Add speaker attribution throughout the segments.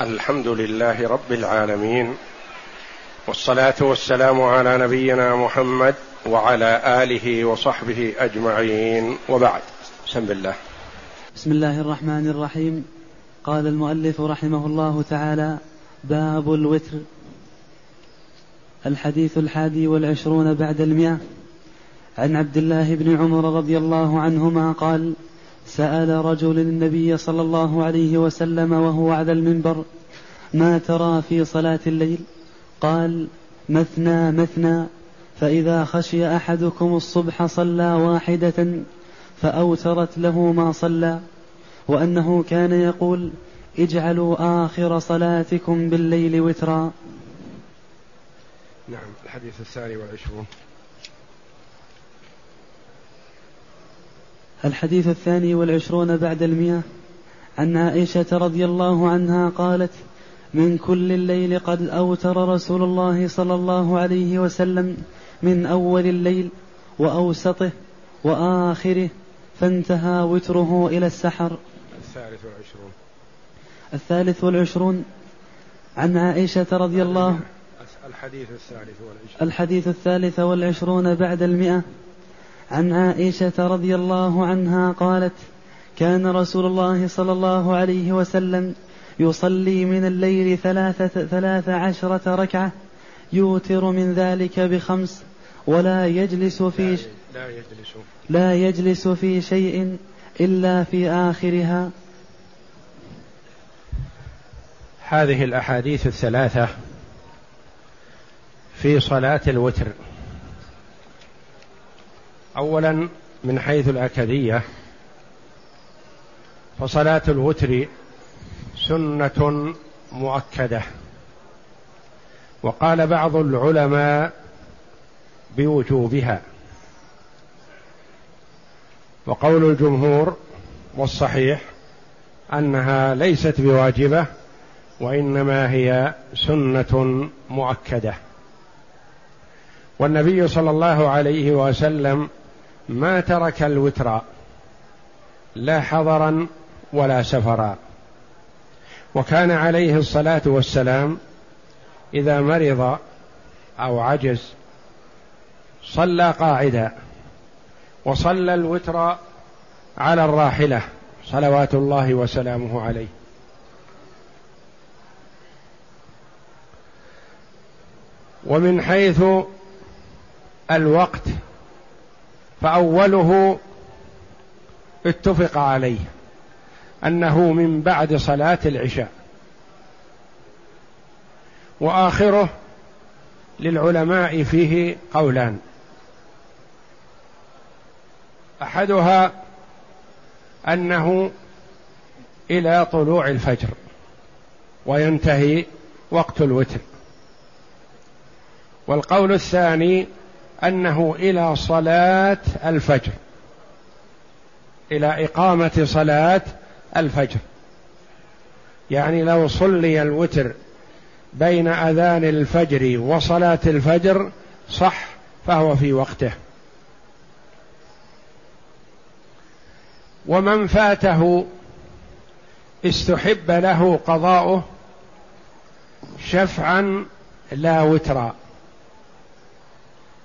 Speaker 1: الحمد لله رب العالمين والصلاة والسلام على نبينا محمد وعلى آله وصحبه أجمعين وبعد. بسم الله.
Speaker 2: بسم الله الرحمن الرحيم. قال المؤلف رحمه الله تعالى باب الوتر. الحديث الحادي والعشرون بعد المئة. عن عبد الله بن عمر رضي الله عنهما قال سأل رجل النبي صلى الله عليه وسلم وهو على المنبر ما ترى في صلاة الليل؟ قال مثنى مثنى فإذا خشي أحدكم الصبح صلى واحدة فأوترت له ما صلى. وأنه كان يقول اجعلوا آخر صلاتكم بالليل وترا.
Speaker 1: نعم الحديث الثاني والعشرون.
Speaker 2: الحديث الثاني والعشرون بعد المئة عن عائشة رضي الله عنها قالت من كل الليل قد أوتر رسول الله صلى الله عليه وسلم من أول الليل وأوسطه وآخره فانتهى وتره إلى السحر.
Speaker 1: الثالث والعشرون.
Speaker 2: الثالث والعشرون عن عائشة رضي الله
Speaker 1: الحديث الثالث والعشرون.
Speaker 2: الحديث الثالث والعشرون بعد المئة عن عائشة رضي الله عنها قالت كان رسول الله صلى الله عليه وسلم يصلي من الليل ثلاثة ثلاث عشرة ركعة يوتر من ذلك بخمس ولا يجلس في
Speaker 1: لا يجلس.
Speaker 2: لا يجلس في شيء إلا في آخرها.
Speaker 1: هذه الأحاديث الثلاثة في صلاة الوتر. اولا من حيث الأكدية فصلاة الوتر سنة مؤكدة. وقال بعض العلماء بوجوبها. وقول الجمهور والصحيح أنها ليست بواجبة وإنما هي سنة مؤكدة. والنبي صلى الله عليه وسلم ما ترك الوتر لا حضرا ولا سفرا. وكان عليه الصلاة والسلام إذا مرض أو عجز صلى قاعدا وصلى الوتر على الراحلة صلوات الله وسلامه عليه. ومن حيث الوقت فأوله اتفق عليه أنه من بعد صلاة العشاء. وآخره للعلماء فيه قولان. أحدها أنه إلى طلوع الفجر وينتهي وقت الوتر. والقول الثاني أنه إلى صلاة الفجر. إلى إقامة صلاة الفجر. يعني لو صلي الوتر بين أذان الفجر وصلاة الفجر صح فهو في وقته. ومن فاته استحب له قضاؤه شفعا لا وترا.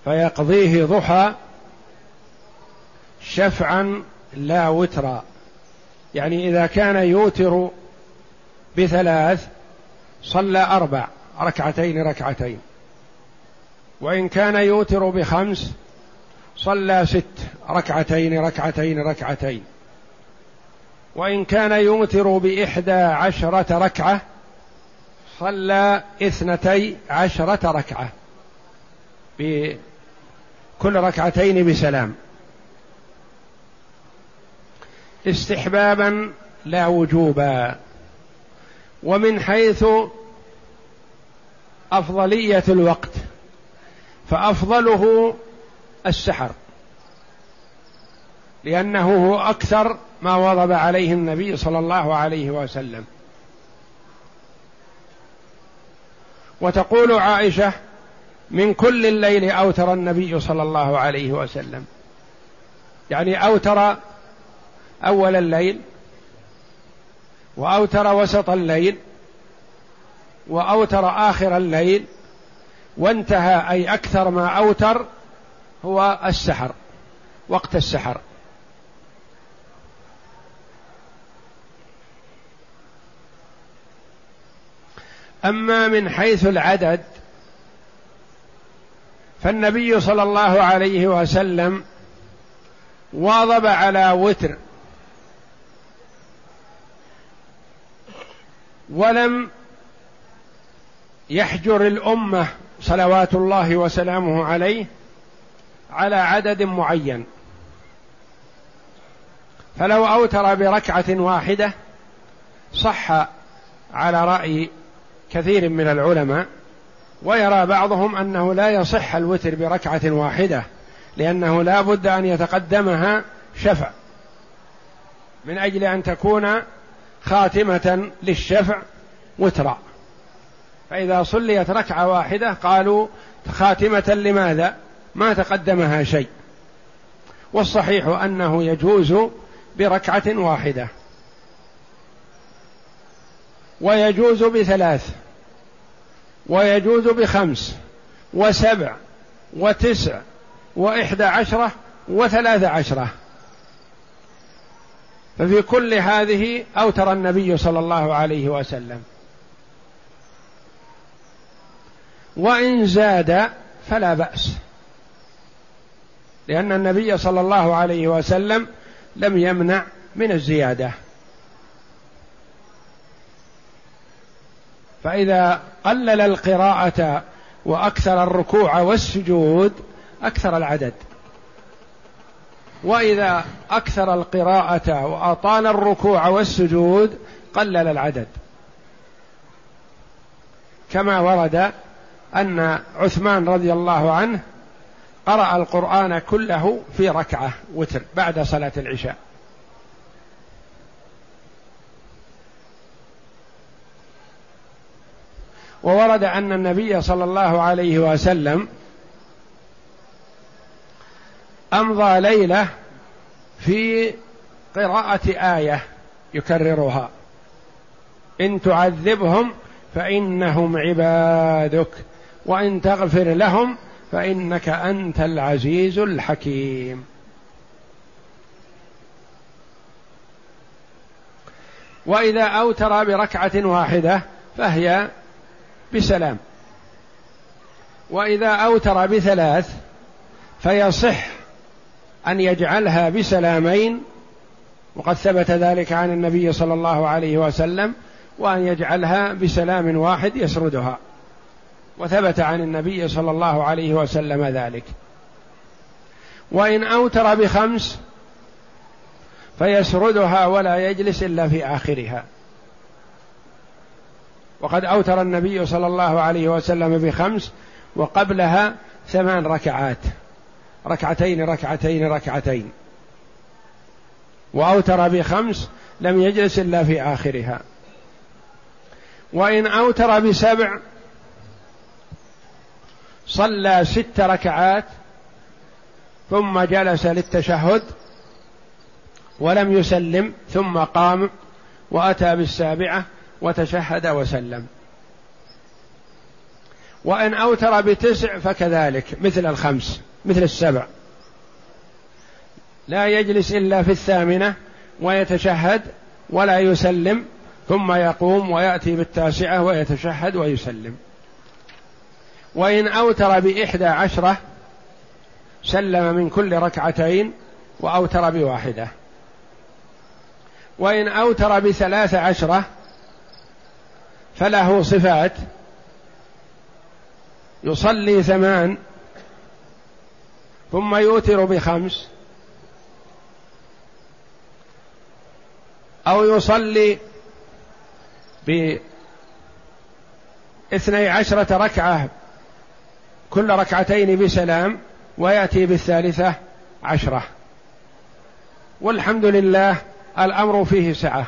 Speaker 1: فيقضيه ضحى شفعا لا وترا يعني إذا كان يوتر بثلاث صلى أربع ركعتين ركعتين. وإن كان يوتر بخمس صلى ست ركعتين ركعتين ركعتين. وإن كان يوتر بإحدى عشرة ركعة صلى اثنتي عشرة ركعة. كل ركعتين بسلام. استحبابا لا وجوبا. ومن حيث أفضلية الوقت فأفضله السحر. لأنه هو أكثر ما وضب عليه النبي صلى الله عليه وسلم. وتقول عائشة من كل الليل أوتر النبي صلى الله عليه وسلم. يعني أوتر أول الليل وأوتر وسط الليل وأوتر آخر الليل وانتهى أي أكثر ما أوتر هو السحر وقت السحر. أما من حيث العدد فالنبي صلى الله عليه وسلم واظب على وتر ولم يحجر الأمة صلوات الله وسلامه عليه على عدد معين. فلو أوتر بركعة واحدة صح على رأي كثير من العلماء ويرى بعضهم أنه لا يصح الوتر بركعة واحدة لأنه لا بد أن يتقدمها شفع. من أجل أن تكون خاتمة للشفع وترا. فإذا صليت ركعة واحدة قالوا خاتمة لماذا؟ ما تقدمها شيء. والصحيح أنه يجوز بركعة واحدة. ويجوز بثلاث. ويجوز بخمس وسبع وتسع وإحدى عشرة وثلاث عشرة. ففي كل هذه أوتر النبي صلى الله عليه وسلم. وإن زاد فلا بأس لأن النبي صلى الله عليه وسلم لم يمنع من الزيادة. فإذا قلل القراءة وأكثر الركوع والسجود أكثر العدد. وإذا أكثر القراءة وأطال الركوع والسجود قلل العدد. كما ورد أن عثمان رضي الله عنه قرأ القرآن كله في ركعة وتر بعد صلاة العشاء. وورد أن النبي صلى الله عليه وسلم أمضى ليلة في قراءة آية يكررها. إن تعذبهم فإنهم عبادك وإن تغفر لهم فإنك أنت العزيز الحكيم. وإذا أوتر بركعة واحدة فهي بسلام. وإذا أوتر بثلاث فيصح أن يجعلها بسلامين وقد ثبت ذلك عن النبي صلى الله عليه وسلم وأن يجعلها بسلام واحد يسردها. وثبت عن النبي صلى الله عليه وسلم ذلك. وإن أوتر بخمس فيسردها ولا يجلس إلا في آخرها. وقد أوتر النبي صلى الله عليه وسلم بخمس وقبلها ثمان ركعات. ركعتين ركعتين ركعتين. وأوتر بخمس لم يجلس إلا في آخرها. وإن أوتر بسبع صلى ست ركعات ثم جلس للتشهد ولم يسلم ثم قام وأتى بالسابعة وتشهد وسلم. وإن أوتر بتسع فكذلك مثل الخمس مثل السبع. لا يجلس إلا في الثامنة ويتشهد ولا يسلم ثم يقوم ويأتي بالتاسعة ويتشهد ويسلم. وإن أوتر بإحدى عشرة سلم من كل ركعتين وأوتر بواحدة. وإن أوتر بثلاث عشرة فله صفات. يصلي ثمان ثم يوتر بخمس. أو يصلي باثني عشرة ركعة كل ركعتين بسلام ويأتي بالثالثة عشرة. والحمد لله الأمر فيه سعة.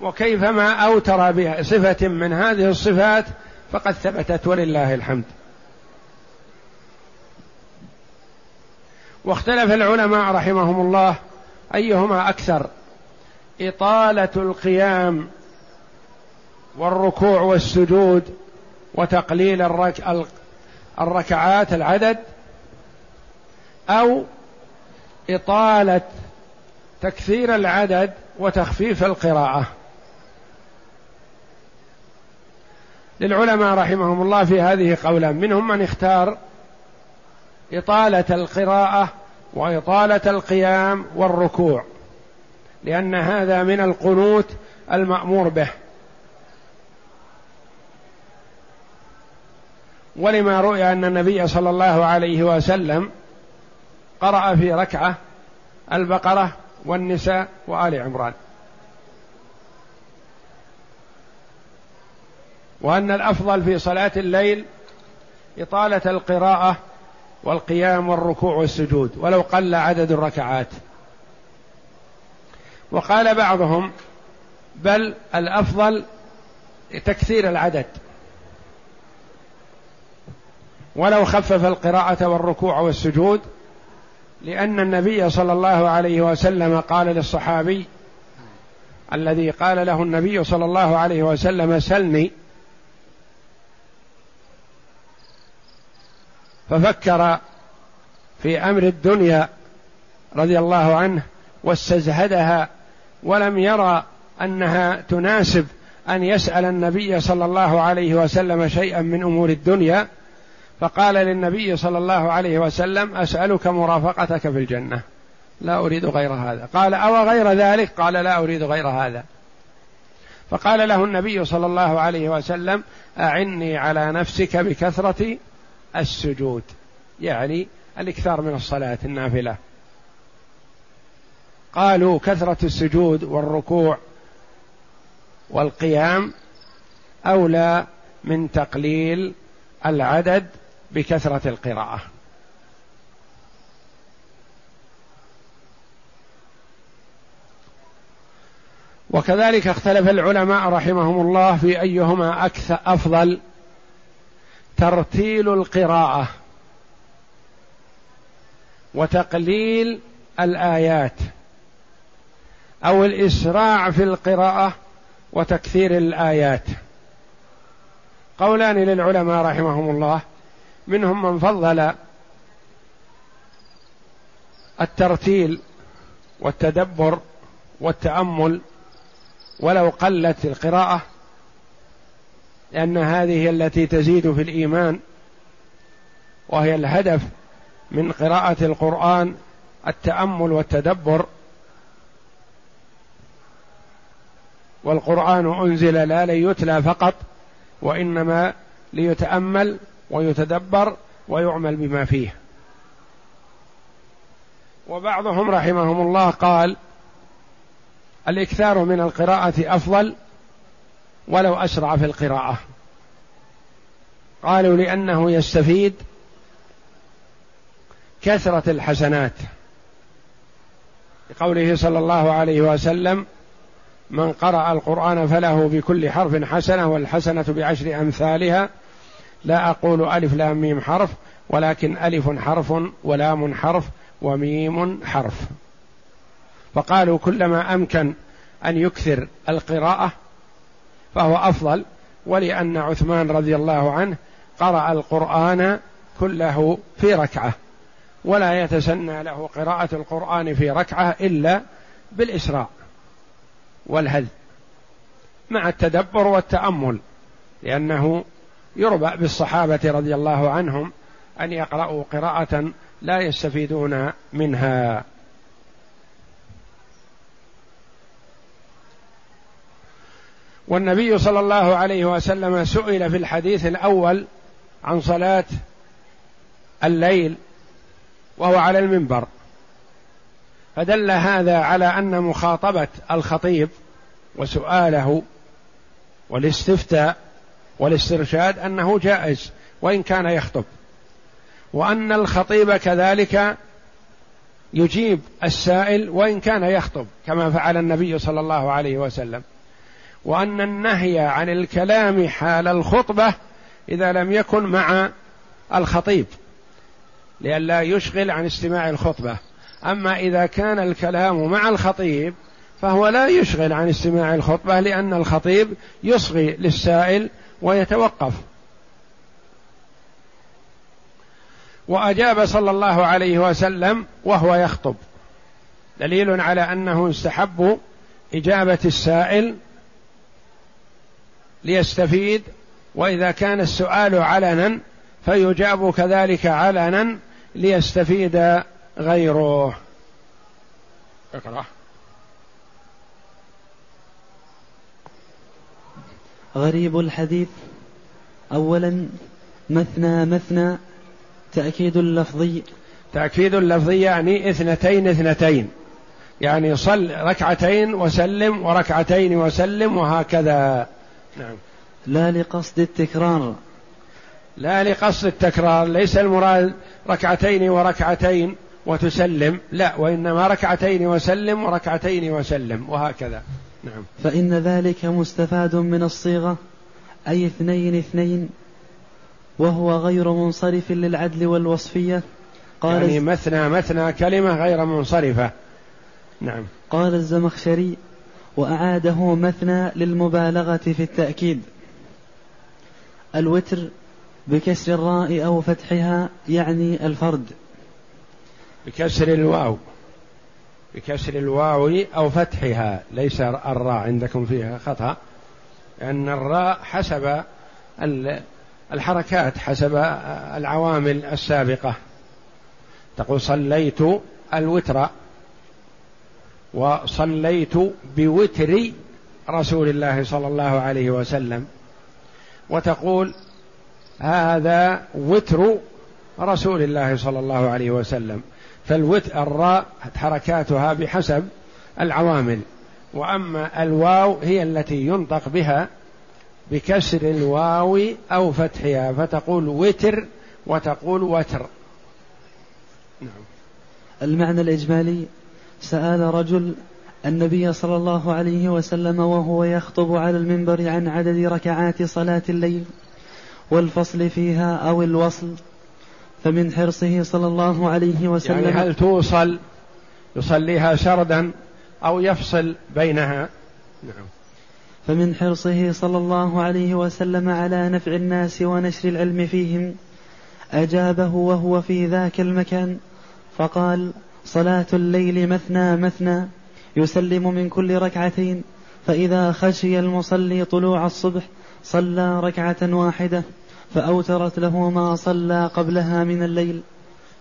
Speaker 1: وكيفما أوتر بصفة من هذه الصفات فقد ثبتت ولله الحمد. واختلف العلماء رحمهم الله أيهما أكثر إطالة القيام والركوع والسجود وتقليل الرك... الركعات العدد أو إطالة تكثير العدد وتخفيف القراءة. للعلماء رحمهم الله في هذه قولان منهم من اختار إطالة القراءة وإطالة القيام والركوع لأن هذا من القنوت المأمور به. ولما روي أن النبي صلى الله عليه وسلم قرأ في ركعة البقرة والنساء وآل عمران. وأن الأفضل في صلاة الليل إطالة القراءة والقيام والركوع والسجود ولو قل عدد الركعات. وقال بعضهم بل الأفضل تكثير العدد. ولو خفف القراءة والركوع والسجود لأن النبي صلى الله عليه وسلم قال للصحابي الذي قال له النبي صلى الله عليه وسلم سلني. ففكر في أمر الدنيا رضي الله عنه واستزهدها ولم يرى أنها تناسب أن يسأل النبي صلى الله عليه وسلم شيئا من أمور الدنيا. فقال للنبي صلى الله عليه وسلم أسألك مرافقتك في الجنة. لا أريد غير هذا. قال أو غير ذلك؟ قال لا أريد غير هذا. فقال له النبي صلى الله عليه وسلم أعني على نفسك بكثرة السجود يعني الإكثار من الصلاة النافلة. قالوا كثرة السجود والركوع والقيام أولى من تقليل العدد بكثرة القراءة. وكذلك اختلف العلماء رحمهم الله في أيهما أكثر أفضل ترتيل القراءة وتقليل الآيات أو الإسراع في القراءة وتكثير الآيات. قولان للعلماء رحمهم الله منهم من فضل الترتيل والتدبر والتأمل ولو قلت القراءة لأن هذه التي تزيد في الإيمان وهي الهدف من قراءة القرآن التأمل والتدبر. والقرآن أنزل لا ليتلى فقط وإنما ليتأمل ويتدبر ويعمل بما فيه. وبعضهم رحمهم الله قال الإكثار من القراءة أفضل ولو أسرع في القراءة. قالوا لأنه يستفيد كثرة الحسنات. لقوله صلى الله عليه وسلم من قرأ القرآن فله بكل حرف حسنة والحسنة بعشر أمثالها. لا أقول ألف لام ميم حرف ولكن ألف حرف ولام حرف وميم حرف. فقالوا كلما أمكن أن يكثر القراءة فهو أفضل ولأن عثمان رضي الله عنه قرأ القرآن كله في ركعة ولا يتسنى له قراءة القرآن في ركعة إلا بالإسراء والهذ مع التدبر والتأمل لأنه يربى بالصحابة رضي الله عنهم أن يقرأوا قراءة لا يستفيدون منها. والنبي صلى الله عليه وسلم سئل في الحديث الأول عن صلاة الليل وهو على المنبر. فدل هذا على أن مخاطبة الخطيب وسؤاله والاستفتاء والاسترشاد أنه جائز وإن كان يخطب. وأن الخطيب كذلك يجيب السائل وإن كان يخطب كما فعل النبي صلى الله عليه وسلم. وأن النهي عن الكلام حال الخطبة إذا لم يكن مع الخطيب لئلا يشغل عن استماع الخطبة. أما إذا كان الكلام مع الخطيب فهو لا يشغل عن استماع الخطبة لأن الخطيب يصغي للسائل ويتوقف. وأجاب صلى الله عليه وسلم وهو يخطب. دليل على أنه استحب إجابة السائل ليستفيد وإذا كان السؤال علنا فيجاب كذلك علنا ليستفيد غيره. اقرأ.
Speaker 2: غريب الحديث. أولا مثنى مثنى تأكيد اللفظي.
Speaker 1: تأكيد اللفظي يعني اثنتين اثنتين. يعني صل ركعتين وسلم وركعتين وسلم وهكذا. نعم.
Speaker 2: لا لقصد التكرار.
Speaker 1: لا لقصد التكرار ليس المراد ركعتين وركعتين وتسلم لا وإنما ركعتين وسلم وركعتين وسلم وهكذا. نعم.
Speaker 2: فإن ذلك مستفاد من الصيغة أي اثنين اثنين وهو غير منصرف للعدل والوصفية.
Speaker 1: قال يعني مثنى مثنى كلمة غير منصرفة. نعم.
Speaker 2: قال الزمخشري وأعاده مثنى للمبالغة في التأكيد. الوتر بكسر الراء أو فتحها يعني الفرد.
Speaker 1: بكسر الواو. بكسر الواو أو فتحها. ليس الراء عندكم فيها خطأ. لأن الراء حسب الحركات حسب العوامل السابقة. تقول صليت الوتر وصليت بوتر رسول الله صلى الله عليه وسلم. وتقول هذا وتر رسول الله صلى الله عليه وسلم. فالوتر الراء حركاتها بحسب العوامل. وأما الواو هي التي ينطق بها بكسر الواو أو فتحها. فتقول وتر وتقول وتر.
Speaker 2: نعم. المعنى الإجمالي سأل رجل النبي صلى الله عليه وسلم وهو يخطب على المنبر عن عدد ركعات صلاة الليل والفصل فيها أو الوصل فمن حرصه صلى الله عليه وسلم
Speaker 1: يعني هل توصل يصليها سردا أو يفصل بينها؟ نعم.
Speaker 2: فمن حرصه صلى الله عليه وسلم على نفع الناس ونشر العلم فيهم أجابه وهو في ذاك المكان فقال صلاة الليل مثنى مثنى يسلم من كل ركعتين فإذا خشي المصلي طلوع الصبح صلى ركعة واحدة فأوترت له ما صلى قبلها من الليل.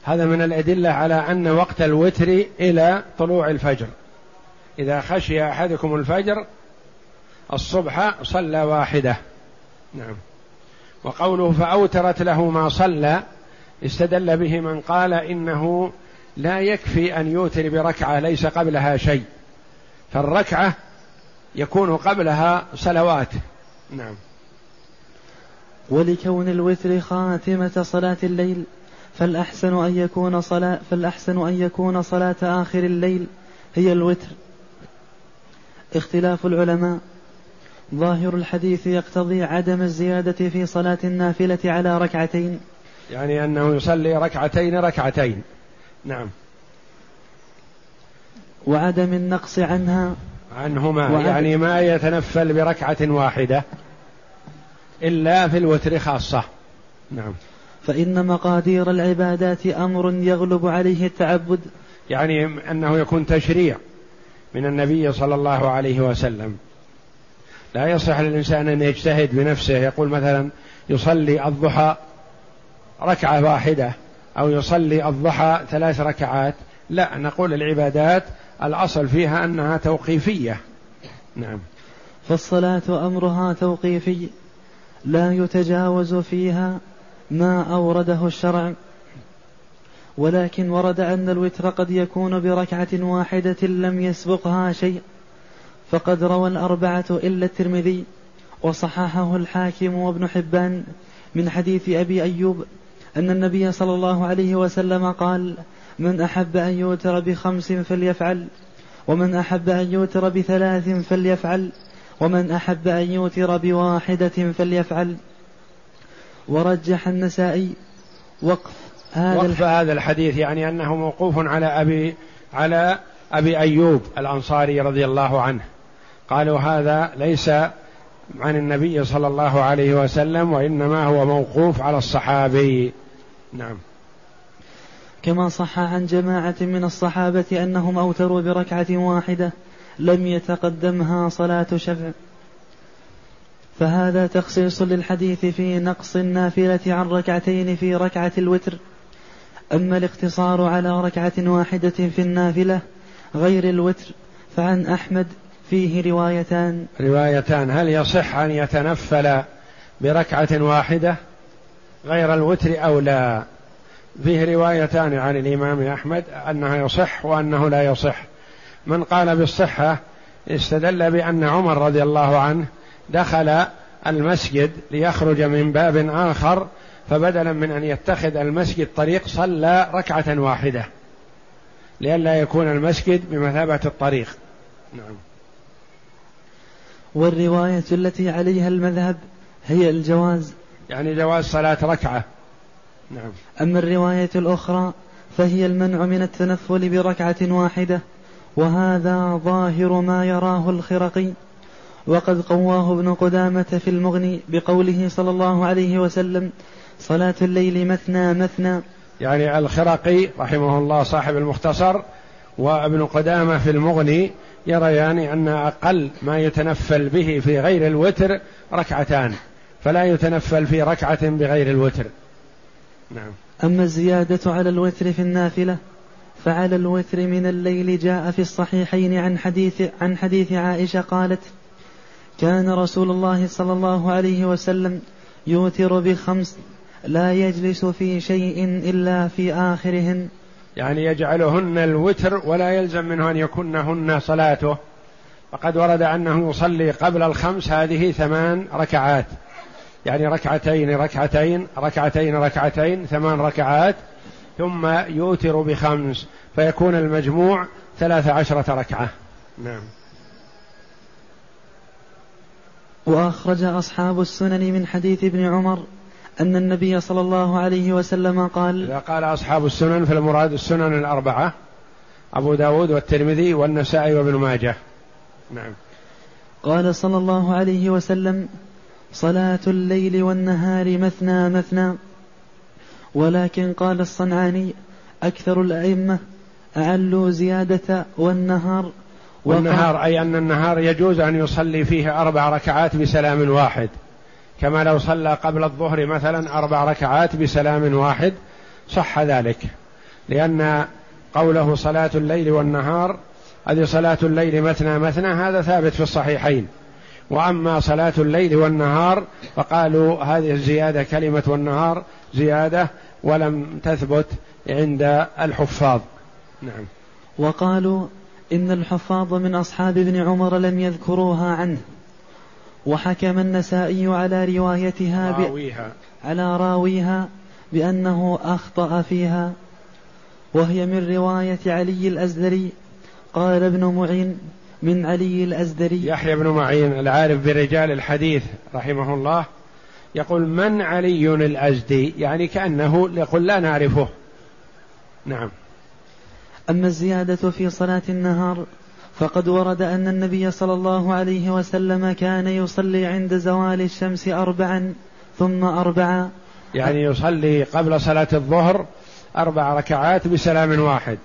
Speaker 1: هذا من الأدلة على أن وقت الوتر إلى طلوع الفجر. إذا خشي أحدكم الفجر الصبح صلى واحدة. نعم. وقوله فأوترت له ما صلى استدل به من قال إنه لا يكفي أن يوتر بركعة ليس قبلها شيء. فالركعة يكون قبلها صلوات. نعم.
Speaker 2: ولكون الوتر خاتمة صلاة الليل فالأحسن أن يكون صلاة فالأحسن أن يكون صلاة آخر الليل هي الوتر. اختلاف العلماء. ظاهر الحديث يقتضي عدم الزيادة في صلاة النافلة على ركعتين.
Speaker 1: يعني أنه يصلي ركعتين ركعتين. نعم.
Speaker 2: وعدم النقص عنها.
Speaker 1: عنهما يعني ما يتنفل بركعة واحدة إلا في الوتر خاصة. نعم.
Speaker 2: فإن مقادير العبادات أمر يغلب عليه التعبد.
Speaker 1: يعني أنه يكون تشريع من النبي صلى الله عليه وسلم. لا يصح للإنسان أن يجتهد بنفسه يقول مثلا يصلي الضحى ركعة واحدة أو يصلي الضحى ثلاث ركعات. لا نقول العبادات الأصل فيها أنها توقيفية. نعم.
Speaker 2: فالصلاة أمرها توقيفي لا يتجاوز فيها ما أورده الشرع. ولكن ورد أن الوتر قد يكون بركعة واحدة لم يسبقها شيء. فقد روى الأربعة إلا الترمذي وصححه الحاكم وابن حبان من حديث أبي أيوب أن النبي صلى الله عليه وسلم قال من أحب أن يوتر بخمس فليفعل ومن أحب أن يوتر بثلاث فليفعل ومن أحب أن يوتر بواحدة فليفعل. ورجح النسائي وقف
Speaker 1: هذا وقف هذا الحديث يعني أنه موقوف على أبي على أبي أيوب الأنصاري رضي الله عنه. قالوا هذا ليس عن النبي صلى الله عليه وسلم وإنما هو موقوف على الصحابي. نعم.
Speaker 2: كما صح عن جماعة من الصحابة أنهم أوتروا بركعة واحدة لم يتقدمها صلاة شفع. فهذا تخصيص للحديث في نقص النافلة عن ركعتين في ركعة الوتر. أما الاقتصار على ركعة واحدة في النافلة غير الوتر فعن أحمد فيه روايتان.
Speaker 1: روايتان. هل يصح أن يتنفل بركعة واحدة غير الوتر أو لا. فيه روايتان عن الإمام أحمد أنها يصح وأنه لا يصح. من قال بالصحة استدل بأن عمر رضي الله عنه دخل المسجد ليخرج من باب آخر فبدلا من أن يتخذ المسجد طريق صلى ركعة واحدة. لئلا يكون المسجد بمثابة الطريق. نعم.
Speaker 2: والرواية التي عليها المذهب هي الجواز.
Speaker 1: يعني جواز صلاة ركعة.
Speaker 2: نعم. أما الرواية الأخرى فهي المنع من التنفل بركعة واحدة وهذا ظاهر ما يراه الخرقي. وقد قواه ابن قدامة في المغني بقوله صلى الله عليه وسلم صلاة الليل مثنى مثنى
Speaker 1: يعني الخرقي رحمه الله صاحب المختصر وابن قدامة في المغني يريان أن أقل ما يتنفل به في غير الوتر ركعتان. فلا يتنفل في ركعة بغير الوتر.
Speaker 2: نعم. أما الزيادة على الوتر في النافلة فعلى الوتر من الليل جاء في الصحيحين عن حديث عن حديث عائشة قالت كان رسول الله صلى الله عليه وسلم يوتر بخمس لا يجلس في شيء إلا في آخرهن.
Speaker 1: يعني يجعلهن الوتر ولا يلزم منه أن يكنهن صلاته. فقد ورد أنه يصلي قبل الخمس هذه ثمان ركعات. يعني ركعتين ركعتين ركعتين ركعتين ثمان ركعات ثم يوتر بخمس فيكون المجموع ثلاث عشرة ركعة. نعم.
Speaker 2: وأخرج أصحاب السنن من حديث ابن عمر أن النبي صلى الله عليه وسلم قال
Speaker 1: إذا قال أصحاب السنن فالمراد السنن الأربعة أبو داود والترمذي والنسائي وابن ماجه. نعم.
Speaker 2: قال صلى الله عليه وسلم صلاة الليل والنهار مثنى مثنى. ولكن قال الصنعاني أكثر الأئمة أعلوا زيادة والنهار.
Speaker 1: والنهار أي أن النهار يجوز أن يصلي فيه أربع ركعات بسلام واحد. كما لو صلى قبل الظهر مثلا أربع ركعات بسلام واحد صح ذلك. لأن قوله صلاة الليل والنهار هذه صلاة الليل مثنى مثنى هذا ثابت في الصحيحين. وأما صلاة الليل والنهار فقالوا هذه الزيادة كلمة والنهار زيادة ولم تثبت عند الحفاظ. نعم.
Speaker 2: وقالوا إن الحفاظ من أصحاب ابن عمر لم يذكروها عنه. وحكم النسائي على روايتها
Speaker 1: راويها.
Speaker 2: على راويها بأنه أخطأ فيها. وهي من رواية علي الأزدري قال ابن معين من علي الأزدري.
Speaker 1: يحيى بن معين العارف برجال الحديث رحمه الله يقول من علي الأزدي؟ يعني كأنه يقول لا نعرفه. نعم.
Speaker 2: أما الزيادة في صلاة النهار فقد ورد أن النبي صلى الله عليه وسلم كان يصلي عند زوال الشمس أربعا ثم أربعا.
Speaker 1: يعني يصلي قبل صلاة الظهر أربع ركعات بسلام واحد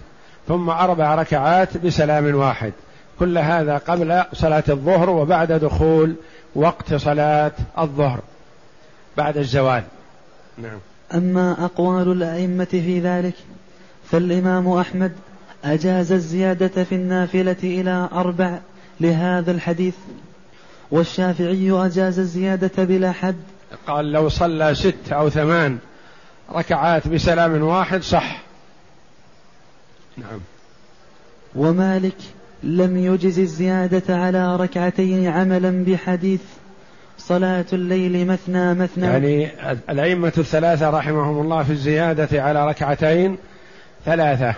Speaker 1: ثم أربع ركعات بسلام واحد. كل هذا قبل صلاة الظهر وبعد دخول وقت صلاة الظهر بعد الزوال.
Speaker 2: نعم. أما أقوال الأئمة في ذلك فالإمام أحمد أجاز الزيادة في النافلة إلى أربع لهذا الحديث والشافعي أجاز الزيادة بلا حد.
Speaker 1: قال لو صلى ست أو ثمان ركعات بسلام واحد صح.
Speaker 2: نعم. ومالك لم يجز الزيادة على ركعتين عملا بحديث صلاة الليل مثنى مثنى.
Speaker 1: يعني الأئمة الثلاثة رحمهم الله في الزيادة على ركعتين ثلاثة.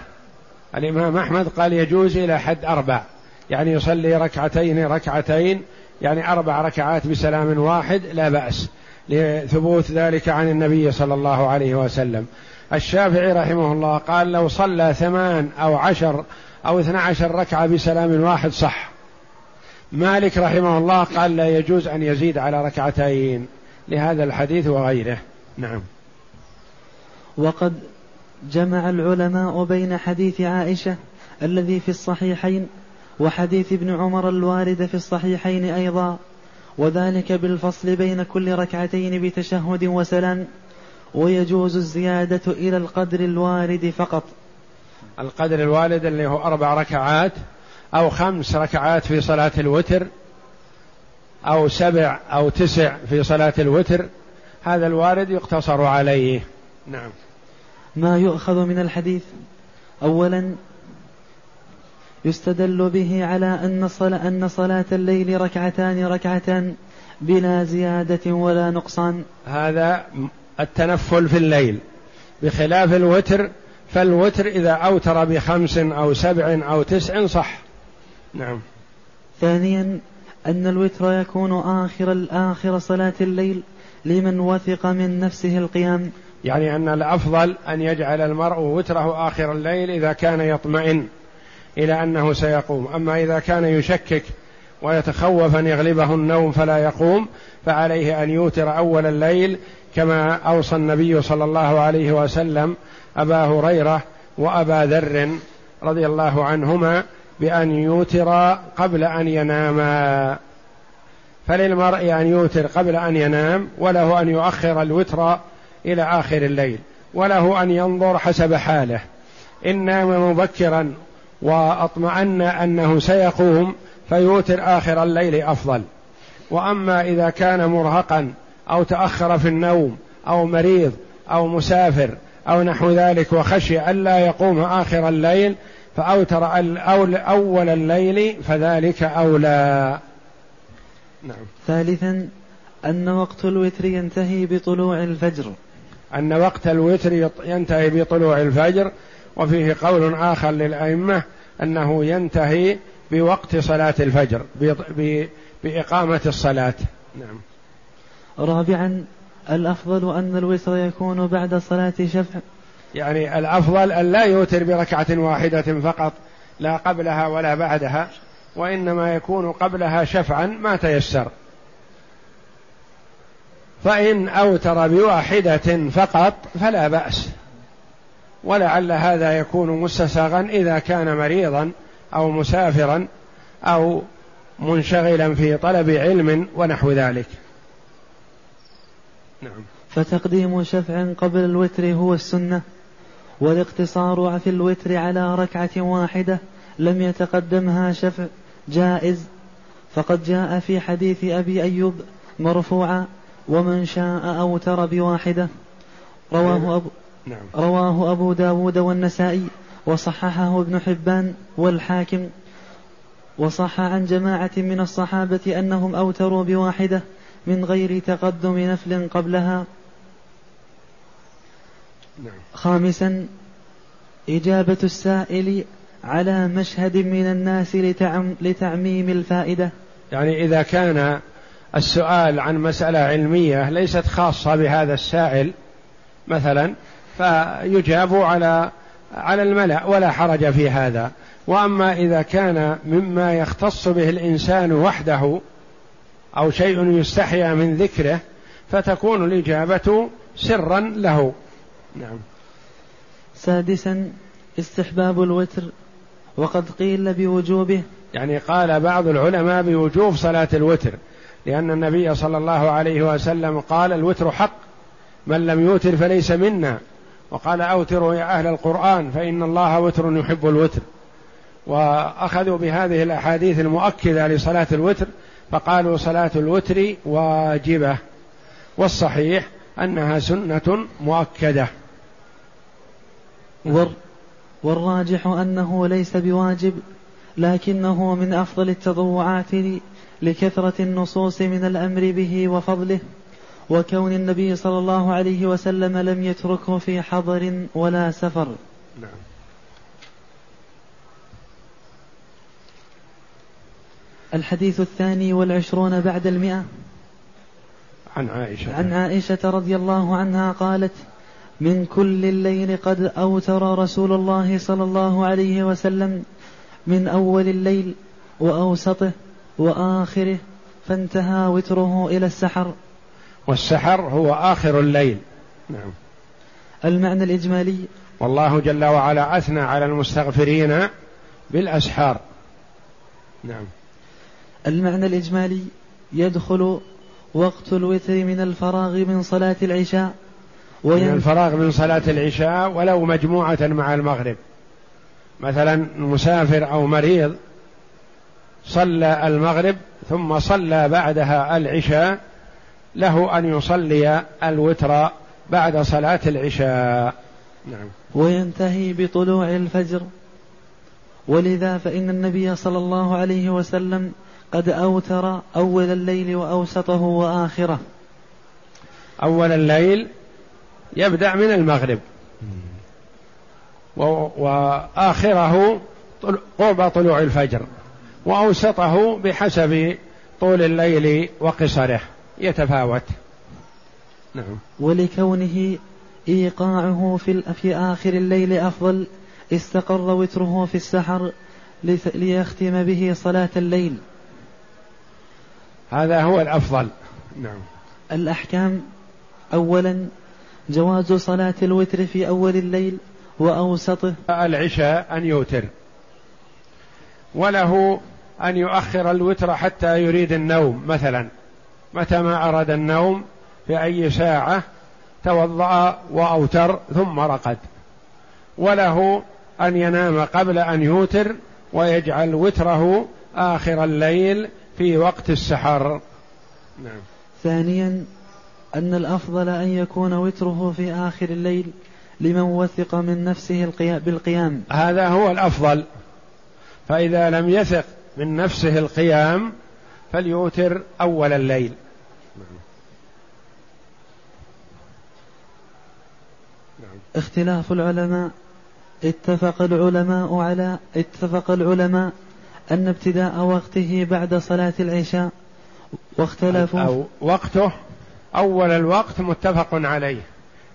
Speaker 1: الإمام أحمد قال يجوز إلى حد أربع. يعني يصلي ركعتين ركعتين يعني أربع ركعات بسلام واحد لا بأس. لثبوت ذلك عن النبي صلى الله عليه وسلم. الشافعي رحمه الله قال لو صلى ثمان أو عشر أو اثنا عشر ركعة بسلام واحد صح. مالك رحمه الله قال لا يجوز أن يزيد على ركعتين. لهذا الحديث وغيره. نعم.
Speaker 2: وقد جمع العلماء بين حديث عائشة الذي في الصحيحين وحديث ابن عمر الوارد في الصحيحين أيضا وذلك بالفصل بين كل ركعتين بتشهد وسلام ويجوز الزيادة إلى القدر الوارد فقط.
Speaker 1: القدر الوارد اللي هو أربع ركعات أو خمس ركعات في صلاة الوتر أو سبع أو تسع في صلاة الوتر هذا الوارد يقتصر عليه. نعم.
Speaker 2: ما يؤخذ من الحديث؟ أولا يستدل به على أن صلاة, أن صلاة الليل ركعتان ركعتان بلا زيادة ولا نقصان.
Speaker 1: هذا التنفل في الليل. بخلاف الوتر فالوتر إذا أوتر بخمس أو سبع أو تسع صح. نعم.
Speaker 2: ثانيا أن الوتر يكون آخر آخر صلاة الليل لمن وثق من نفسه القيام.
Speaker 1: يعني أن الأفضل أن يجعل المرء وتره آخر الليل إذا كان يطمئن إلى أنه سيقوم. أما إذا كان يشكك ويتخوف أن يغلبه النوم فلا يقوم فعليه أن يوتر أول الليل كما أوصى النبي صلى الله عليه وسلم أبا هريرة وأبا ذر رضي الله عنهما بأن يوتر قبل أن يناما فللمرء أن يوتر قبل أن ينام وله أن يؤخر الوتر إلى آخر الليل وله أن ينظر حسب حاله. إن نام مبكرا وأطمأن أنه سيقوم فيوتر آخر الليل أفضل. وأما إذا كان مرهقا أو تأخر في النوم أو مريض أو مسافر أو نحو ذلك وخشي ألا يقوم آخر الليل فأوتر أول الليل فذلك أولى.
Speaker 2: نعم. ثالثا أن وقت الوتر ينتهي بطلوع الفجر.
Speaker 1: أن وقت الوتر ينتهي بطلوع الفجر وفيه قول آخر للأئمة أنه ينتهي بوقت صلاة الفجر بإقامة الصلاة. نعم.
Speaker 2: رابعا الأفضل أن الوتر يكون بعد صلاة شفع.
Speaker 1: يعني الأفضل أن لا يوتر بركعة واحدة فقط لا قبلها ولا بعدها وإنما يكون قبلها شفعا ما تيسر. فإن أوتر بواحدة فقط فلا بأس. ولعل هذا يكون مستساغا إذا كان مريضا أو مسافرا أو منشغلا في طلب علم ونحو ذلك.
Speaker 2: نعم فتقديم شفع قبل الوتر هو السنة والاقتصار في الوتر على ركعة واحدة لم يتقدمها شفع جائز فقد جاء في حديث أبي أيوب مرفوعا ومن شاء أوتر بواحدة رواه أبو نعم. رواه أبو داود والنسائي وصححه ابن حبان والحاكم وصح عن جماعة من الصحابة أنهم أوتروا بواحدة من غير تقدم نفل قبلها. نعم. خامسا إجابة السائل على مشهد من الناس لتعم لتعميم الفائدة.
Speaker 1: يعني إذا كان السؤال عن مسألة علمية ليست خاصة بهذا السائل مثلا فيجاب على على الملأ ولا حرج في هذا. وأما إذا كان مما يختص به الإنسان وحده أو شيء يستحيا من ذكره فتكون الإجابة سرا له. نعم.
Speaker 2: سادسا استحباب الوتر وقد قيل بوجوبه.
Speaker 1: يعني قال بعض العلماء بوجوب صلاة الوتر لأن النبي صلى الله عليه وسلم قال الوتر حق من لم يوتر فليس منا. وقال أوتروا يا أهل القرآن فإن الله وتر يحب الوتر. وأخذوا بهذه الأحاديث المؤكدة لصلاة الوتر فقالوا صلاة الوتر واجبة والصحيح أنها سنة مؤكدة.
Speaker 2: والراجح أنه ليس بواجب لكنه من أفضل التطوعات لكثرة النصوص من الأمر به وفضله وكون النبي صلى الله عليه وسلم لم يتركه في حضر ولا سفر. نعم. الحديث الثاني والعشرون بعد المئة.
Speaker 1: عن عائشة.
Speaker 2: عن عائشة رضي الله عنها قالت من كل الليل قد أوتر رسول الله صلى الله عليه وسلم من أول الليل وأوسطه وآخره فانتهى وتره إلى السحر.
Speaker 1: والسحر هو آخر الليل. نعم.
Speaker 2: المعنى الإجمالي.
Speaker 1: والله جل وعلا أثنى على المستغفرين بالأسحار. نعم.
Speaker 2: المعنى الإجمالي يدخل وقت الوتر من الفراغ من صلاة العشاء
Speaker 1: من الفراغ من صلاة العشاء ولو مجموعة مع المغرب. مثلا مسافر أو مريض صلى المغرب ثم صلى بعدها العشاء له أن يصلي الوتر بعد صلاة العشاء.
Speaker 2: نعم. وينتهي بطلوع الفجر. ولذا فإن النبي صلى الله عليه وسلم قد أوتر أول الليل وأوسطه وآخرة.
Speaker 1: أول الليل يبدأ من المغرب. وآخره قرب طلوع الفجر. وأوسطه بحسب طول الليل وقصره. يتفاوت.
Speaker 2: نعم. ولكونه إيقاعه في, في آخر الليل أفضل استقر وتره في السحر ليختم به صلاة الليل.
Speaker 1: هذا هو الأفضل. نعم.
Speaker 2: الأحكام أولا جواز صلاة الوتر في أول الليل وأوسطه.
Speaker 1: العشاء أن يوتر. وله أن يؤخر الوتر حتى يريد النوم مثلا متى ما أراد النوم في أي ساعة توضأ وأوتر ثم رقد. وله أن ينام قبل أن يوتر ويجعل وتره آخر الليل في وقت السحر.
Speaker 2: نعم. ثانيا أن الأفضل أن يكون وتره في آخر الليل لمن وثق من نفسه بالقيام.
Speaker 1: هذا هو الأفضل. فإذا لم يثق من نفسه القيام فليوتر أول الليل.
Speaker 2: اختلاف العلماء اتفق العلماء على اتفق العلماء أن ابتداء وقته بعد صلاة العشاء واختلفوا
Speaker 1: أو وقته أول الوقت متفق عليه.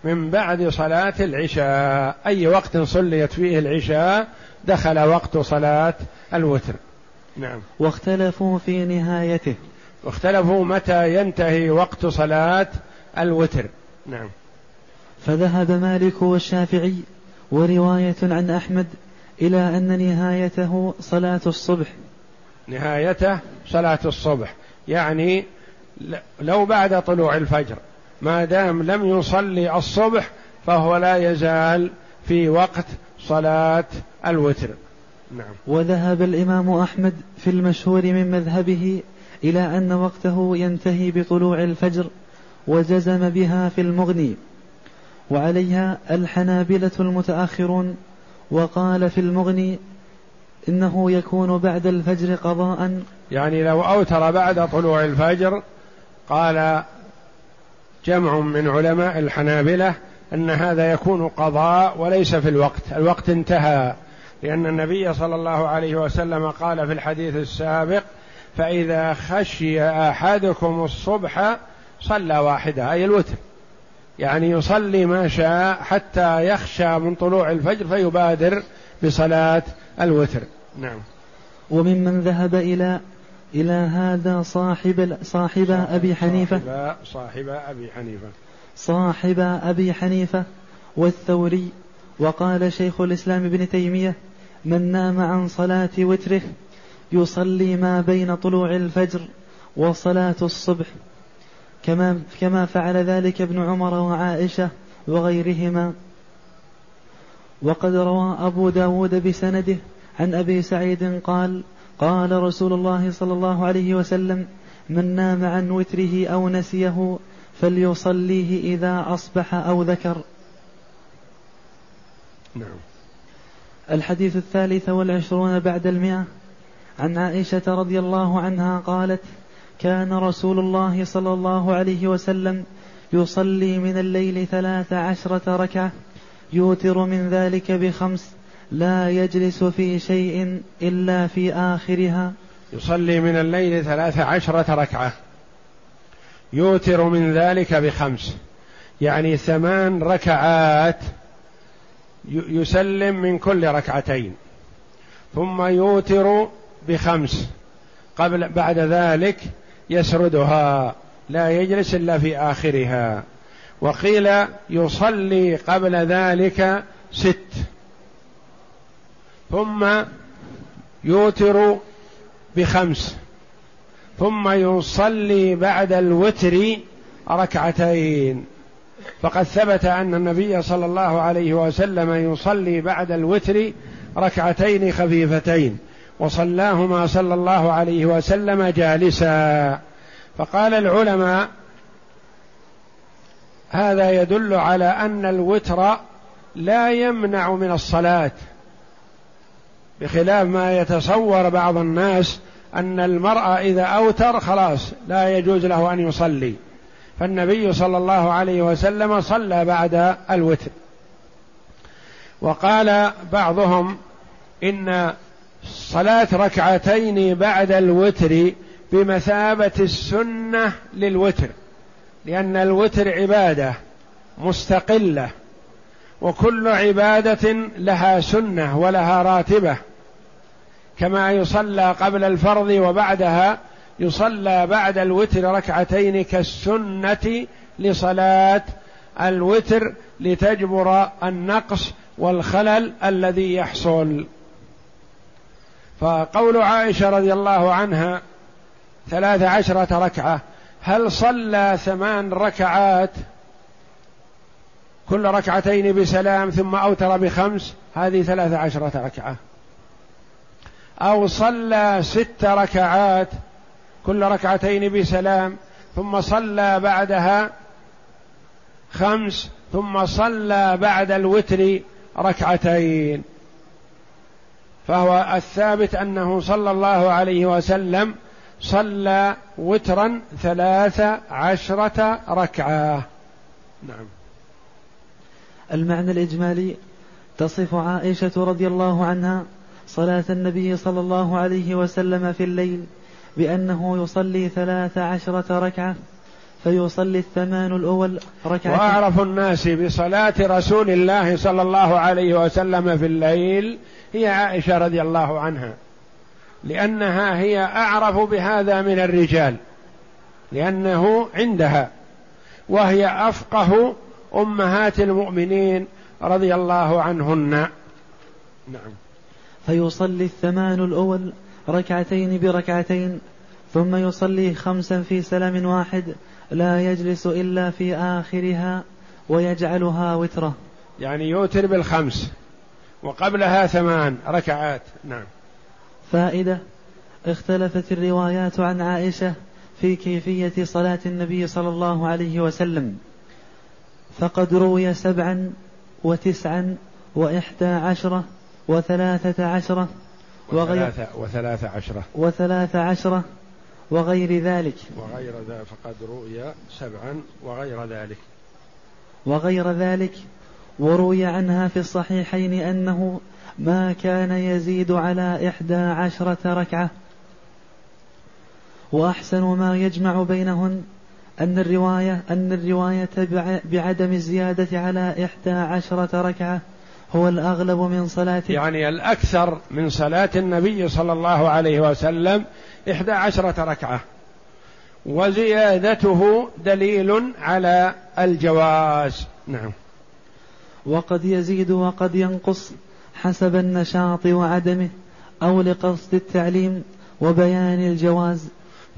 Speaker 1: من بعد صلاة العشاء أي وقت صليت فيه العشاء دخل وقت صلاة الوتر.
Speaker 2: نعم. واختلفوا في نهايته.
Speaker 1: واختلفوا متى ينتهي وقت صلاة الوتر. نعم.
Speaker 2: فذهب مالك والشافعي ورواية عن أحمد إلى أن نهايته صلاة الصبح.
Speaker 1: نهايته صلاة الصبح. يعني لو بعد طلوع الفجر ما دام لم يصلي الصبح فهو لا يزال في وقت صلاة الوتر.
Speaker 2: نعم. وذهب الإمام أحمد في المشهور من مذهبه إلى أن وقته ينتهي بطلوع الفجر وجزم بها في المغني وعليها الحنابلة المتأخرون وقال في المغني إنه يكون بعد الفجر قضاء.
Speaker 1: يعني لو أوتر بعد طلوع الفجر قال جمع من علماء الحنابلة أن هذا يكون قضاء وليس في الوقت. الوقت انتهى لأن النبي صلى الله عليه وسلم قال في الحديث السابق فإذا خشي أحدكم الصبح صلى واحدة. أي الوتر. يعني يصلي ما شاء حتى يخشى من طلوع الفجر فيبادر بصلاة الوتر. نعم.
Speaker 2: وممن ذهب إلى إلى هذا صاحب صاحب أبي حنيفة؟
Speaker 1: صاحب, صاحب أبي حنيفة.
Speaker 2: صاحب أبي حنيفة والثوري. وقال شيخ الإسلام ابن تيمية من نام عن صلاة وتره يصلي ما بين طلوع الفجر وصلاة الصبح كما كما فعل ذلك ابن عمر وعائشة وغيرهما. وقد روى أبو داود بسنده عن أبي سعيد قال قال رسول الله صلى الله عليه وسلم من نام عن وتره أو نسيه فليصليه إذا أصبح أو ذكر. نعم. الحديث الثالث والعشرون بعد المئة. عن عائشة رضي الله عنها قالت كان رسول الله صلى الله عليه وسلم يصلي من الليل ثلاث عشرة ركعة يوتر من ذلك بخمس لا يجلس في شيء إلا في آخرها.
Speaker 1: يصلي من الليل ثلاث عشرة ركعة يوتر من ذلك بخمس. يعني ثمان ركعات يسلم من كل ركعتين ثم يوتر بخمس. قبل بعد ذلك يسردها لا يجلس إلا في آخرها. وقيل يصلي قبل ذلك ست. ثم يوتر بخمس. ثم يصلي بعد الوتر ركعتين. فقد ثبت أن النبي صلى الله عليه وسلم يصلي بعد الوتر ركعتين خفيفتين. وصلاهما صلى الله عليه وسلم جالسا. فقال العلماء هذا يدل على أن الوتر لا يمنع من الصلاة بخلاف ما يتصور بعض الناس أن المرء إذا أوتر خلاص لا يجوز له أن يصلي. فالنبي صلى الله عليه وسلم صلى بعد الوتر. وقال بعضهم إن صلاة ركعتين بعد الوتر بمثابة السنة للوتر لأن الوتر عبادة مستقلة وكل عبادة لها سنة ولها راتبة. كما يصلى قبل الفرض وبعدها يصلى بعد الوتر ركعتين كالسنة لصلاة الوتر لتجبر النقص والخلل الذي يحصل. فقول عائشة رضي الله عنها ثلاث عشرة ركعة هل صلى ثمان ركعات؟ كل ركعتين بسلام ثم أوتر بخمس هذه ثلاث عشرة ركعة. أو صلى ست ركعات كل ركعتين بسلام ثم صلى بعدها خمس ثم صلى بعد الوتر ركعتين. فهو الثابت أنه صلى الله عليه وسلم صلى وترا ثلاث عشرة ركعة. نعم.
Speaker 2: المعنى الإجمالي تصف عائشة رضي الله عنها صلاة النبي صلى الله عليه وسلم في الليل بأنه يصلي ثلاث عشرة ركعة فيصلي الثمان الأول ركعة
Speaker 1: وأعرف الناس بصلاة رسول الله صلى الله عليه وسلم في الليل هي عائشة رضي الله عنها لأنها هي أعرف بهذا من الرجال لأنه عندها وهي أفقه أمهات المؤمنين رضي الله عنهن.
Speaker 2: نعم. فيصلي الثمان الأول ركعتين بركعتين ثم يصلي خمسا في سلام واحد لا يجلس إلا في آخرها ويجعلها وترة.
Speaker 1: يعني يوتر بالخمس. وقبلها ثمان ركعات. نعم.
Speaker 2: فائدة اختلفت الروايات عن عائشة في كيفية صلاة النبي صلى الله عليه وسلم. فقد روي سبعا وتسعا وإحدى عشرة وثلاثة عشرة
Speaker 1: وغير وثلاث عشرة.
Speaker 2: وثلاث عشرة وغير ذلك.
Speaker 1: وغير ذلك فقد رؤي سبعا وغير ذلك.
Speaker 2: وغير ذلك. وروي عنها في الصحيحين أنه ما كان يزيد على إحدى عشرة ركعة. وأحسن ما يجمع بينهن أن الرواية أن الرواية بعدم الزيادة على إحدى عشرة ركعة هو الأغلب من صلاته.
Speaker 1: يعني الأكثر من صلاة النبي صلى الله عليه وسلم إحدى عشرة ركعة. وزيادته دليل على الجواز. نعم.
Speaker 2: وقد يزيد وقد ينقص حسب النشاط وعدمه أو لقصد التعليم وبيان الجواز.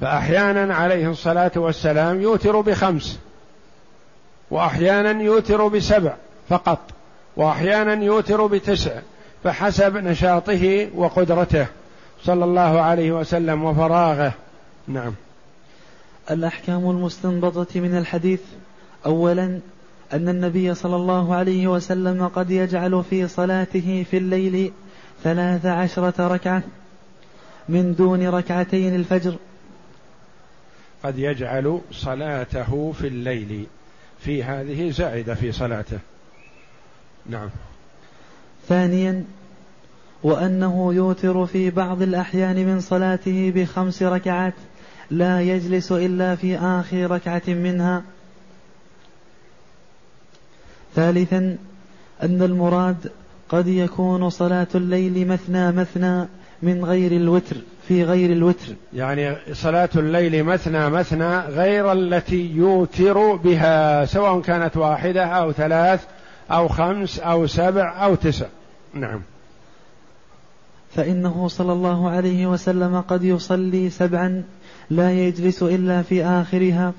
Speaker 1: فأحيانا عليه الصلاة والسلام يوتر بخمس وأحيانا يوتر بسبع فقط وأحيانا يوتر بتسع فحسب نشاطه وقدرته صلى الله عليه وسلم وفراغه. نعم.
Speaker 2: الأحكام المستنبطة من الحديث أولا أن النبي صلى الله عليه وسلم قد يجعل في صلاته في الليل ثلاث عشرة ركعة من دون ركعتين الفجر.
Speaker 1: قد يجعل صلاته في الليل. في هذه زائدة في صلاته. نعم.
Speaker 2: ثانيا وأنه يوتر في بعض الأحيان من صلاته بخمس ركعات لا يجلس إلا في آخر ركعة منها. ثالثا أن المراد قد يكون صلاة الليل مثنى مثنى من غير الوتر في غير الوتر.
Speaker 1: يعني صلاة الليل مثنى مثنى غير التي يوتر بها سواء كانت واحدة أو ثلاث أو خمس أو سبع أو تسع. نعم.
Speaker 2: فإنه صلى الله عليه وسلم قد يصلي سبعا لا يجلس إلا في آخرها.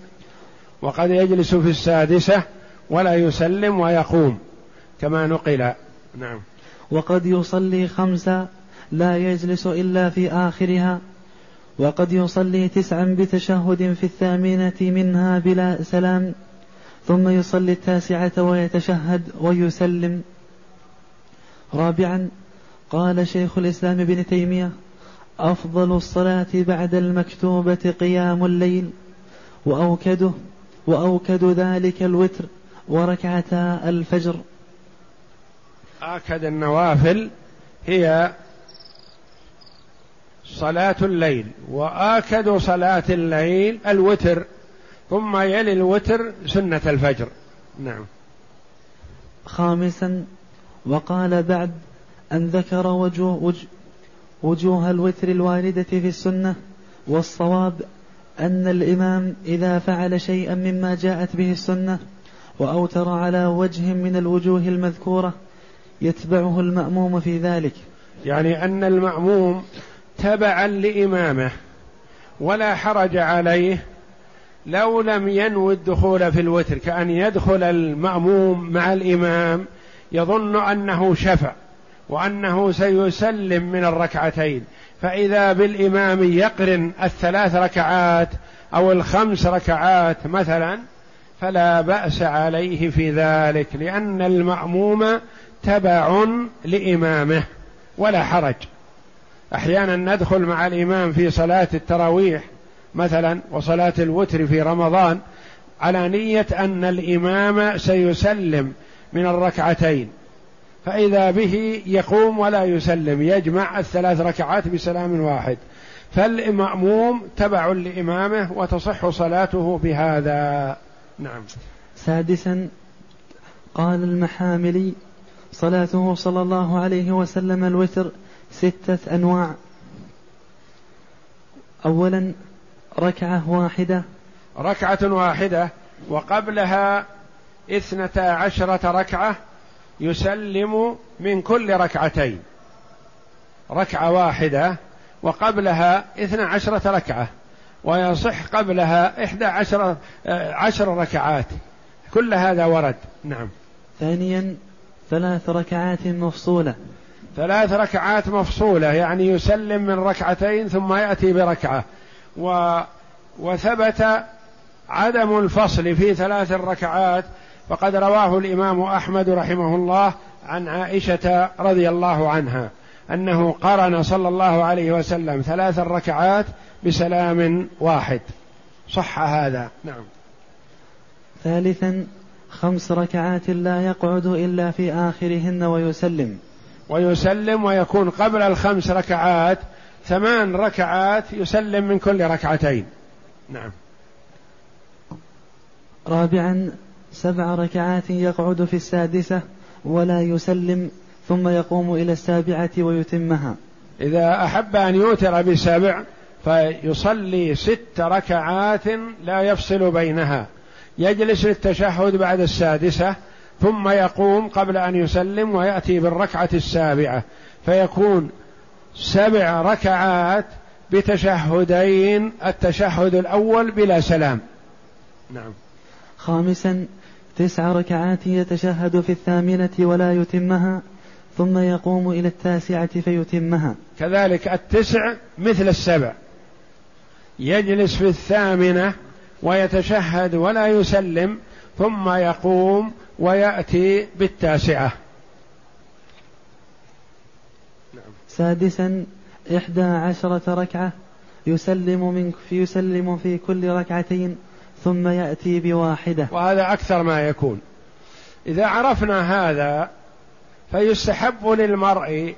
Speaker 1: وقد يجلس في السادسة ولا يسلم ويقوم كما نقل. نعم.
Speaker 2: وقد يصلي خمسا لا يجلس إلا في آخرها وقد يصلي تسعا بتشهد في الثامنة منها بلا سلام ثم يصلي التاسعة ويتشهد ويسلم. رابعا قال شيخ الإسلام ابن تيمية أفضل الصلاة بعد المكتوبة قيام الليل وأوكده وأوكد ذلك الوتر. وركعتا الفجر.
Speaker 1: آكد النوافل هي صلاة الليل وآكد صلاة الليل الوتر ثم يلي الوتر سنة الفجر. نعم.
Speaker 2: خامسا وقال بعد أن ذكر وجوه, وجوه الوتر الواردة في السنة والصواب أن الإمام إذا فعل شيئا مما جاءت به السنة وأوتر على وجه من الوجوه المذكورة يتبعه المأموم في ذلك.
Speaker 1: يعني أن المأموم تبعا لإمامه ولا حرج عليه لو لم ينوي الدخول في الوتر كأن يدخل المأموم مع الإمام يظن أنه شفع وأنه سيسلم من الركعتين. فإذا بالإمام يقرن الثلاث ركعات أو الخمس ركعات مثلا فلا بأس عليه في ذلك لأن المأموم تبع لإمامه ولا حرج. أحيانا ندخل مع الإمام في صلاة التراويح مثلا وصلاة الوتر في رمضان على نية أن الإمام سيسلم من الركعتين. فإذا به يقوم ولا يسلم يجمع الثلاث ركعات بسلام واحد. فالمأموم تبع لإمامه وتصح صلاته بهذا. نعم.
Speaker 2: سادسا قال المحاملي صلاته صلى الله عليه وسلم الوتر ستة أنواع. أولا ركعة واحدة.
Speaker 1: ركعة واحدة وقبلها اثنتا عشرة ركعة يسلم من كل ركعتين. ركعة واحدة وقبلها اثنى عشرة ركعة. ويصح قبلها إحدى عشر, عشر ركعات. كل هذا ورد. نعم.
Speaker 2: ثانيا ثلاث ركعات مفصولة.
Speaker 1: ثلاث ركعات مفصولة يعني يسلم من ركعتين ثم يأتي بركعة. و وثبت عدم الفصل في ثلاث الركعات فقد رواه الإمام أحمد رحمه الله عن عائشة رضي الله عنها أنه قرن صلى الله عليه وسلم ثلاث ركعات بسلام واحد. صح هذا. نعم.
Speaker 2: ثالثا خمس ركعات لا يقعد إلا في آخرهن ويسلم.
Speaker 1: ويسلم ويكون قبل الخمس ركعات ثمان ركعات يسلم من كل ركعتين. نعم.
Speaker 2: رابعا سبع ركعات يقعد في السادسة ولا يسلم ثم يقوم إلى السابعة ويتمها.
Speaker 1: إذا أحب أن يوتر بسبع فيصلي ست ركعات لا يفصل بينها. يجلس للتشهد بعد السادسة ثم يقوم قبل أن يسلم ويأتي بالركعة السابعة. فيكون سبع ركعات بتشهدين التشهد الأول بلا سلام. نعم.
Speaker 2: خامسا تسع ركعات يتشهد في الثامنة ولا يتمها ثم يقوم إلى التاسعة فيتمها.
Speaker 1: كذلك التسع مثل السبع. يجلس في الثامنة ويتشهد ولا يسلم ثم يقوم ويأتي بالتاسعة.
Speaker 2: نعم. سادسا إحدى عشرة ركعة يسلم من في يسلم في كل ركعتين ثم يأتي بواحدة.
Speaker 1: وهذا أكثر ما يكون. إذا عرفنا هذا فيستحب للمرء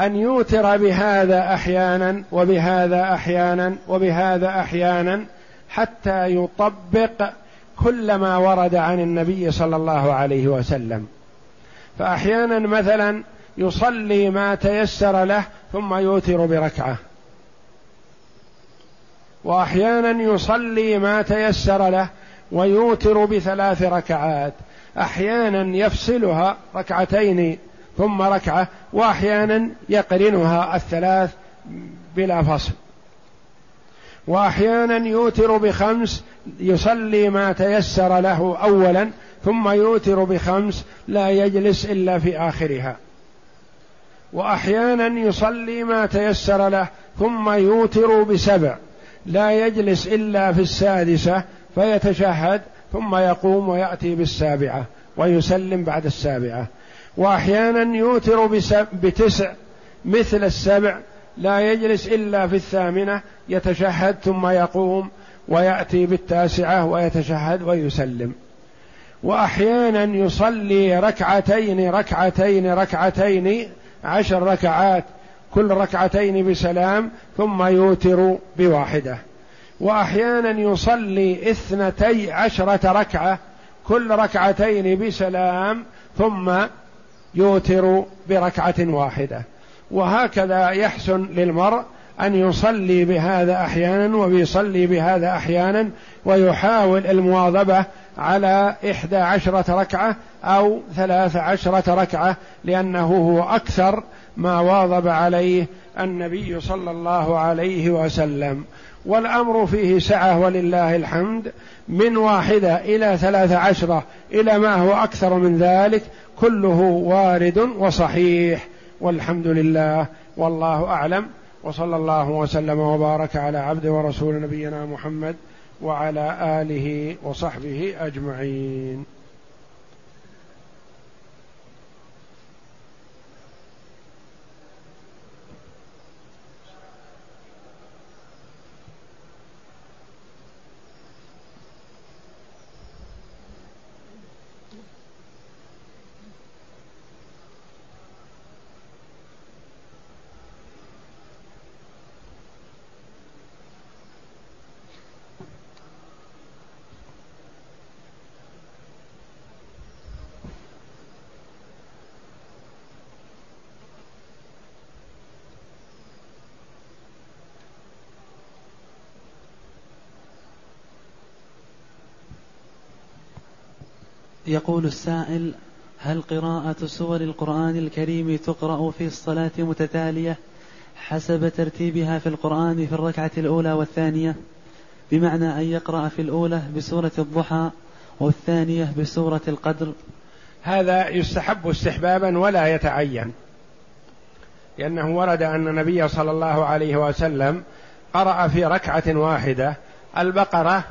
Speaker 1: أن يوتر بهذا أحيانا وبهذا أحيانا وبهذا أحيانا حتى يطبق كل ما ورد عن النبي صلى الله عليه وسلم. فأحيانا مثلا يصلي ما تيسر له ثم يوتر بركعة. وأحيانا يصلي ما تيسر له ويوتر بثلاث ركعات. أحيانا يفصلها ركعتين ثم ركعة وأحيانا يقرنها الثلاث بلا فصل. وأحيانا يوتر بخمس يصلي ما تيسر له اولا ثم يوتر بخمس لا يجلس إلا في آخرها. وأحيانا يصلي ما تيسر له ثم يوتر بسبع لا يجلس إلا في السادسة فيتشهد ثم يقوم ويأتي بالسابعة ويسلم بعد السابعة. وأحيانا يوتر بتسع مثل السبع لا يجلس إلا في الثامنة يتشهد ثم يقوم ويأتي بالتاسعة ويتشهد ويسلم. وأحيانا يصلي ركعتين ركعتين ركعتين عشر ركعات كل ركعتين بسلام ثم يوتر بواحدة. وأحيانا يصلي اثنتي عشرة ركعة كل ركعتين بسلام ثم يوتر بركعة واحدة. وهكذا يحسن للمرء أن يصلي بهذا أحيانا ويصلي بهذا أحيانا ويحاول المواظبة على إحدى عشرة ركعة أو ثلاث عشرة ركعة لأنه هو أكثر ما واظب عليه النبي صلى الله عليه وسلم. والأمر فيه سعة ولله الحمد من واحدة إلى ثلاث عشرة إلى ما هو أكثر من ذلك كله وارد وصحيح. والحمد لله والله أعلم. وصلى الله وسلم وبارك على عبد ورسول نبينا محمد وعلى آله وصحبه أجمعين.
Speaker 2: يقول السائل هل قراءة سور القرآن الكريم تقرأ في الصلاة متتالية حسب ترتيبها في القرآن في الركعة الأولى والثانية؟ بمعنى أن يقرأ في الأولى بسورة الضحى والثانية بسورة القدر.
Speaker 1: هذا يستحب استحبابا ولا يتعين لأنه ورد أن النبي صلى الله عليه وسلم قرأ في ركعة واحدة البقرة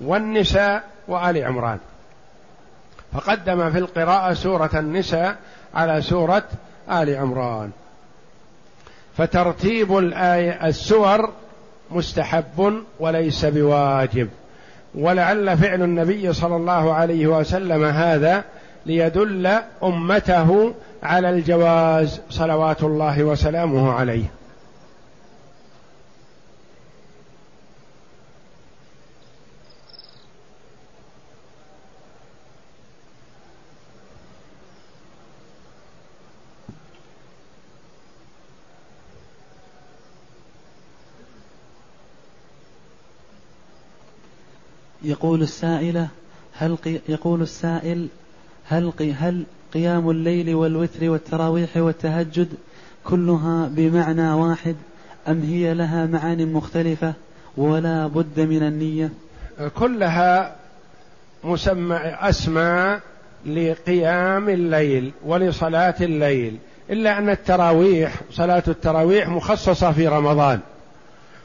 Speaker 1: والنساء وآل عمران. فقدم في القراءة سورة النساء على سورة آل عمران. فترتيب الآية السور مستحب وليس بواجب. ولعل فعل النبي صلى الله عليه وسلم هذا ليدل أمته على الجواز صلوات الله وسلامه عليه.
Speaker 2: يقول السائلة هل يقول السائل هل هل قيام الليل والوتر والتراويح والتهجد كلها بمعنى واحد أم هي لها معان مختلفة ولا بد من النية؟
Speaker 1: كلها مسمى أسماء لقيام الليل ولصلاة الليل إلا أن التراويح صلاة التراويح مخصصة في رمضان.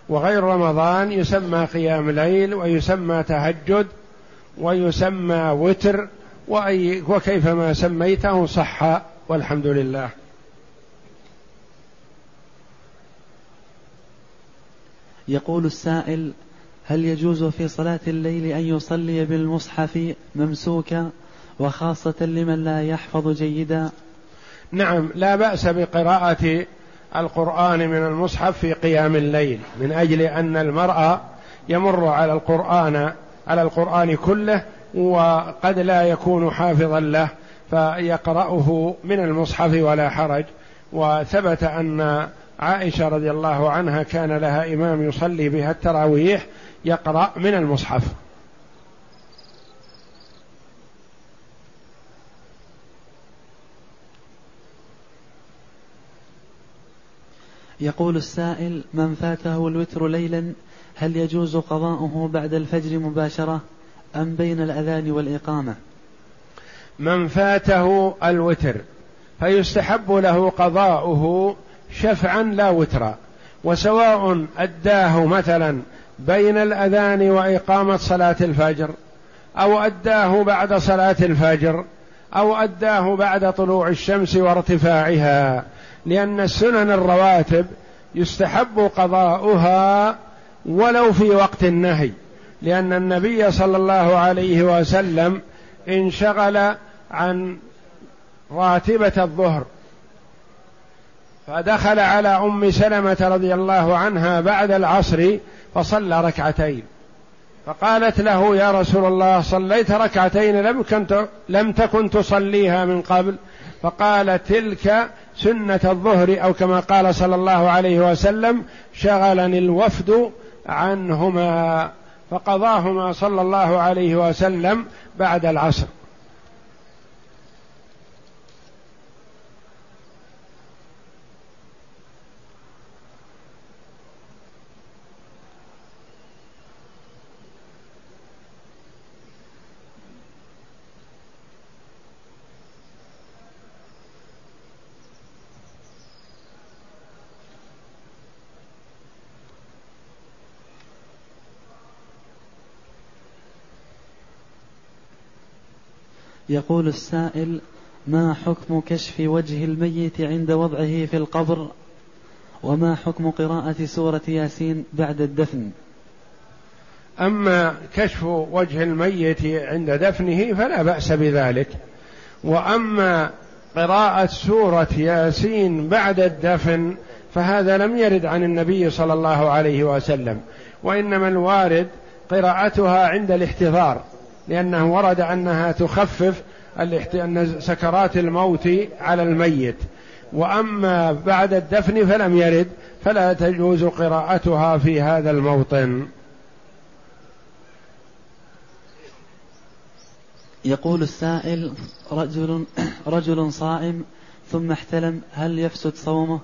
Speaker 1: وغير رمضان يسمى قيام ليل ويسمى تهجد ويسمى وتر وأي وكيفما سميته صح والحمد لله.
Speaker 2: يقول السائل هل يجوز في صلاة الليل أن يصلي بالمصحف ممسوكا وخاصة لمن لا يحفظ جيدا؟
Speaker 1: نعم لا بأس بقراءة القرآن من المصحف في قيام الليل من أجل أن المرأة يمر على القرآن على القرآن كله وقد لا يكون حافظا له فيقرأه من المصحف ولا حرج. وثبت أن عائشة رضي الله عنها كان لها إمام يصلي بها التراويح يقرأ من المصحف.
Speaker 2: يقول السائل من فاته الوتر ليلا هل يجوز قضاؤه بعد الفجر مباشرة أم بين الأذان والإقامة؟
Speaker 1: من فاته الوتر فيستحب له قضاؤه شفعا لا وترا وسواء أداه مثلا بين الأذان وإقامة صلاة الفجر أو أداه بعد صلاة الفجر أو أداه بعد طلوع الشمس وارتفاعها. لأن السنن الرواتب يستحب قضاؤها ولو في وقت النهي لأن النبي صلى الله عليه وسلم انشغل عن راتبة الظهر. فدخل على أم سلمة رضي الله عنها بعد العصر فصلى ركعتين. فقالت له يا رسول الله صليت ركعتين لم كنت لم تكن تصليها من قبل. فقال تلك سنة الظهر أو كما قال صلى الله عليه وسلم شغلني الوفد عنهما فقضاهما صلى الله عليه وسلم بعد العصر.
Speaker 2: يقول السائل ما حكم كشف وجه الميت عند وضعه في القبر؟ وما حكم قراءة سورة ياسين بعد الدفن؟
Speaker 1: أما كشف وجه الميت عند دفنه فلا بأس بذلك. وأما قراءة سورة ياسين بعد الدفن فهذا لم يرد عن النبي صلى الله عليه وسلم وإنما الوارد قراءتها عند الاحتضار. لأنه ورد أنها تخفف سكرات الموت على الميت. وأما بعد الدفن فلم يرد فلا تجوز قراءتها في هذا الموطن.
Speaker 2: يقول السائل رجل رجل صائم ثم احتلم هل يفسد صومه؟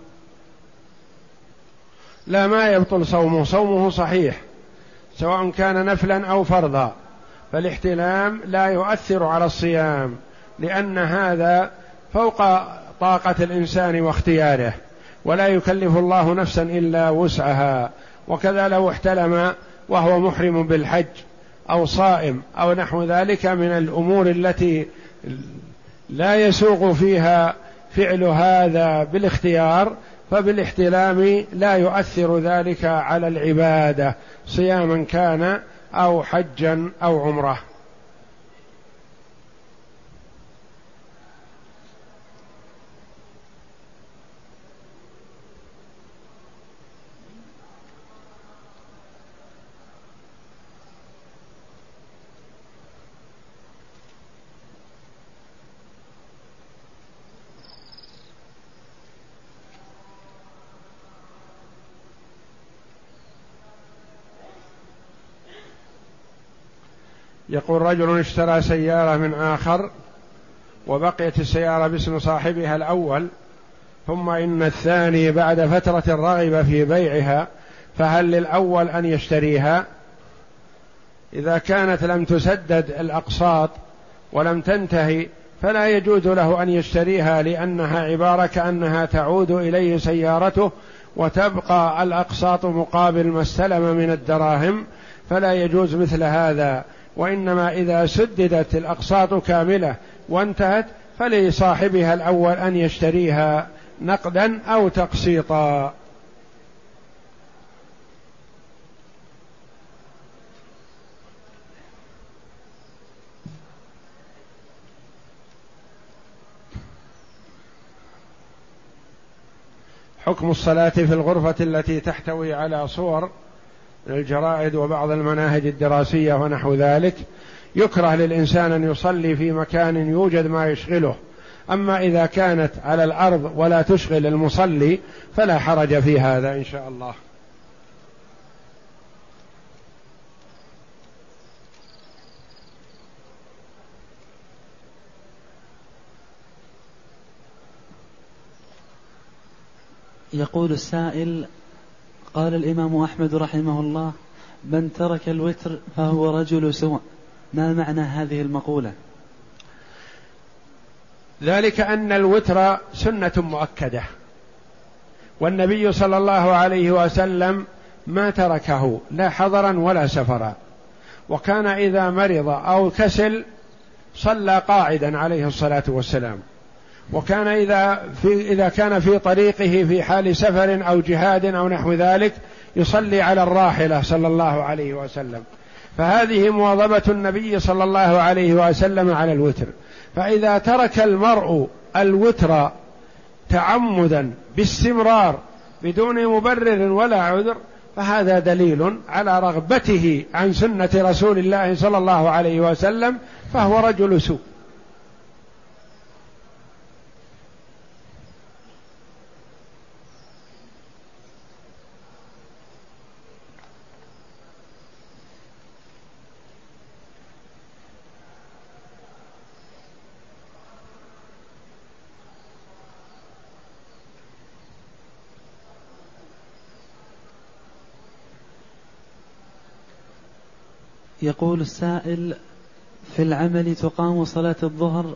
Speaker 1: لا ما يبطل صومه. صومه صحيح سواء كان نفلا أو فرضا. فالاحتلام لا يؤثر على الصيام لأن هذا فوق طاقة الإنسان واختياره ولا يكلف الله نفسا إلا وسعها. وكذا لو احتلم وهو محرم بالحج أو صائم أو نحو ذلك من الأمور التي لا يسوغ فيها فعل هذا بالاختيار فبالاحتلام لا يؤثر ذلك على العبادة. صياما كان أو حجا أو عمرة. يقول رجل اشترى سيارة من آخر وبقيت السيارة باسم صاحبها الأول ثم إن الثاني بعد فترة رغب في بيعها فهل للأول أن يشتريها؟ إذا كانت لم تسدد الأقساط ولم تنتهي فلا يجوز له أن يشتريها لأنها عبارة كأنها تعود إليه سيارته وتبقى الأقساط مقابل ما استلم من الدراهم فلا يجوز مثل هذا. وإنما إذا سددت الأقساط كاملة وانتهت فلصاحبها الأول أن يشتريها نقدا أو تقسيطا. حكم الصلاة في الغرفة التي تحتوي على صور. الجرائد وبعض المناهج الدراسية ونحو ذلك يكره للإنسان أن يصلي في مكان يوجد ما يشغله. أما إذا كانت على الأرض ولا تشغل المصلي فلا حرج في هذا إن شاء الله.
Speaker 2: يقول السائل قال الإمام أحمد رحمه الله من ترك الوتر فهو رجل سوء. ما معنى هذه المقولة؟
Speaker 1: ذلك أن الوتر سنة مؤكدة والنبي صلى الله عليه وسلم ما تركه لا حضرا ولا سفرا. وكان إذا مرض أو كسل صلى قاعدا عليه الصلاة والسلام. وكان إذا في إذا كان في طريقه في حال سفر أو جهاد أو نحو ذلك يصلي على الراحلة صلى الله عليه وسلم. فهذه مواظبة النبي صلى الله عليه وسلم على الوتر. فإذا ترك المرء الوتر تعمدا باستمرار بدون مبرر ولا عذر فهذا دليل على رغبته عن سنة رسول الله صلى الله عليه وسلم فهو رجل سوء.
Speaker 2: يقول السائل في العمل تقام صلاة الظهر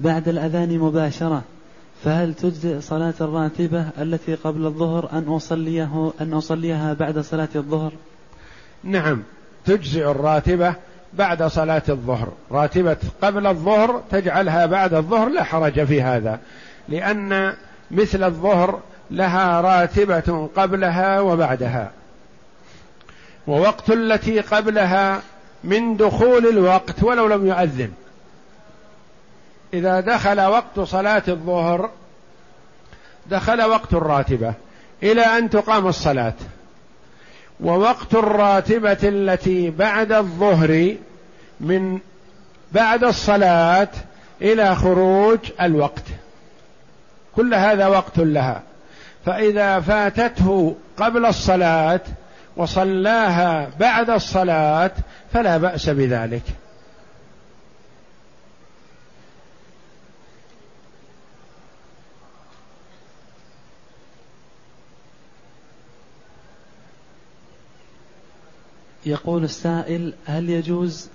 Speaker 2: بعد الأذان مباشرة فهل تجزئ صلاة الراتبة التي قبل الظهر أن أصليه أن أصليها بعد صلاة الظهر؟
Speaker 1: نعم تجزئ الراتبة بعد صلاة الظهر راتبة قبل الظهر تجعلها بعد الظهر لا حرج في هذا لأن مثل الظهر لها راتبة قبلها وبعدها ووقت التي قبلها من دخول الوقت ولو لم يؤذن. إذا دخل وقت صلاة الظهر دخل وقت الراتبة إلى أن تقام الصلاة. ووقت الراتبة التي بعد الظهر من بعد الصلاة إلى خروج الوقت. كل هذا وقت لها. فإذا فاتته قبل الصلاة وصلاها بعد الصلاة فلا بأس بذلك.
Speaker 2: يقول السائل هل يجوز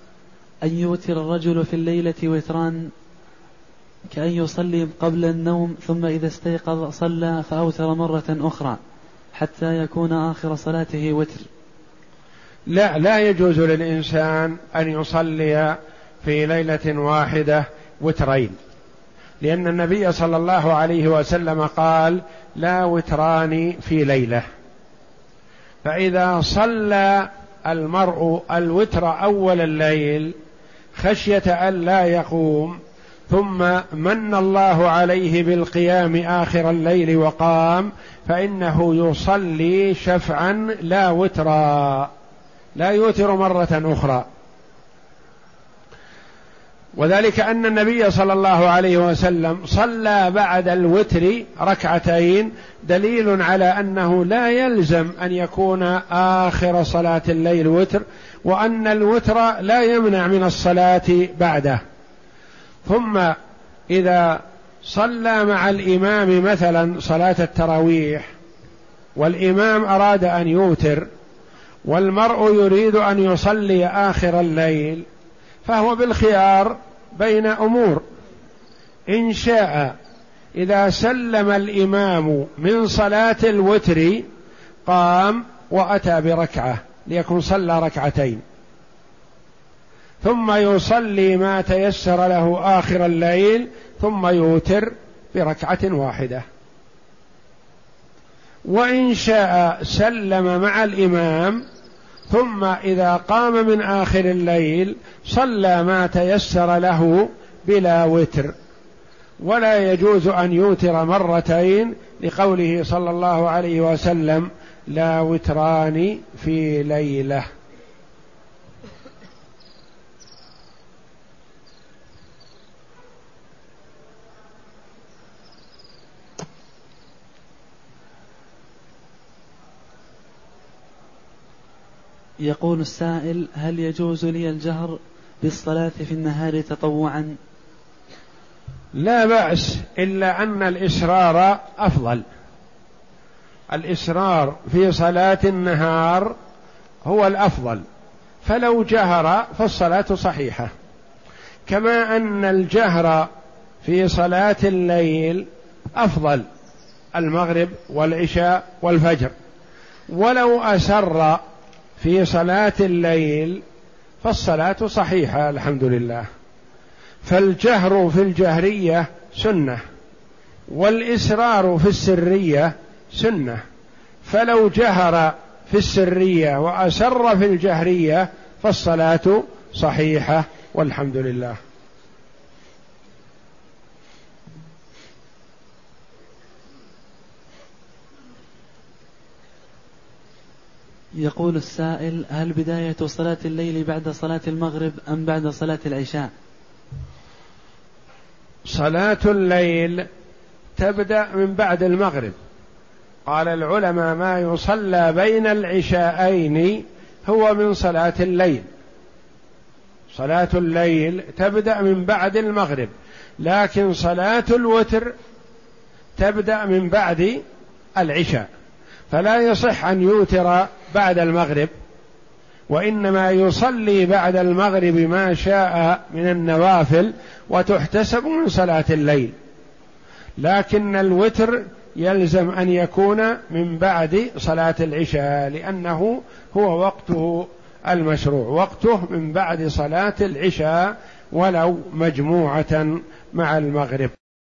Speaker 2: أن يوتر الرجل في الليلة وتران كأن يصلي قبل النوم ثم إذا استيقظ صلى فأوتر مرة أخرى؟ حتى يكون آخر صلاته وتر.
Speaker 1: لا لا يجوز للإنسان أن يصلي في ليلة واحدة وترين. لأن النبي صلى الله عليه وسلم قال لا وتران في ليلة. فإذا صلى المرء الوتر أول الليل خشية أن لا يقوم ثم من الله عليه بالقيام آخر الليل وقام فإنه يصلي شفعا لا وترا لا يوتر مرة أخرى. وذلك أن النبي صلى الله عليه وسلم صلى بعد الوتر ركعتين دليل على أنه لا يلزم أن يكون آخر صلاة الليل وتر وأن الوتر لا يمنع من الصلاة بعده. ثم إذا صلى مع الإمام مثلا صلاة التراويح والإمام أراد أن يوتر والمرء يريد أن يصلي آخر الليل فهو بالخيار بين أمور. إن شاء إذا سلم الإمام من صلاة الوتر قام وأتى بركعة ليكون صلى ركعتين. ثم يصلي ما تيسر له آخر الليل ثم يوتر بركعة واحدة. وإن شاء سلم مع الإمام ثم إذا قام من آخر الليل صلى ما تيسر له بلا وتر. ولا يجوز أن يوتر مرتين لقوله صلى الله عليه وسلم لا وتران في ليلة.
Speaker 2: يقول السائل هل يجوز لي الجهر بالصلاة في النهار تطوعا؟
Speaker 1: لا بأس إلا أن الإسرار أفضل. الإسرار في صلاة النهار هو الأفضل. فلو جهر فالصلاة صحيحة. كما أن الجهر في صلاة الليل أفضل المغرب والعشاء والفجر. ولو أسر في صلاة الليل فالصلاة صحيحة الحمد لله. فالجهر في الجهرية سنة والإسرار في السرية سنة. فلو جهر في السرية وأسر في الجهرية فالصلاة صحيحة والحمد لله.
Speaker 2: يقول السائل هل بداية صلاة الليل بعد صلاة المغرب أم بعد صلاة العشاء؟
Speaker 1: صلاة الليل تبدأ من بعد المغرب. قال العلماء ما يصلى بين العشاءين هو من صلاة الليل. صلاة الليل تبدأ من بعد المغرب لكن صلاة الوتر تبدأ من بعد العشاء. فلا يصح أن يوتر بعد المغرب وإنما يصلي بعد المغرب ما شاء من النوافل وتحتسب من صلاة الليل. لكن الوتر يلزم أن يكون من بعد صلاة العشاء لأنه هو وقته المشروع وقته من بعد صلاة العشاء ولو مجموعة مع المغرب.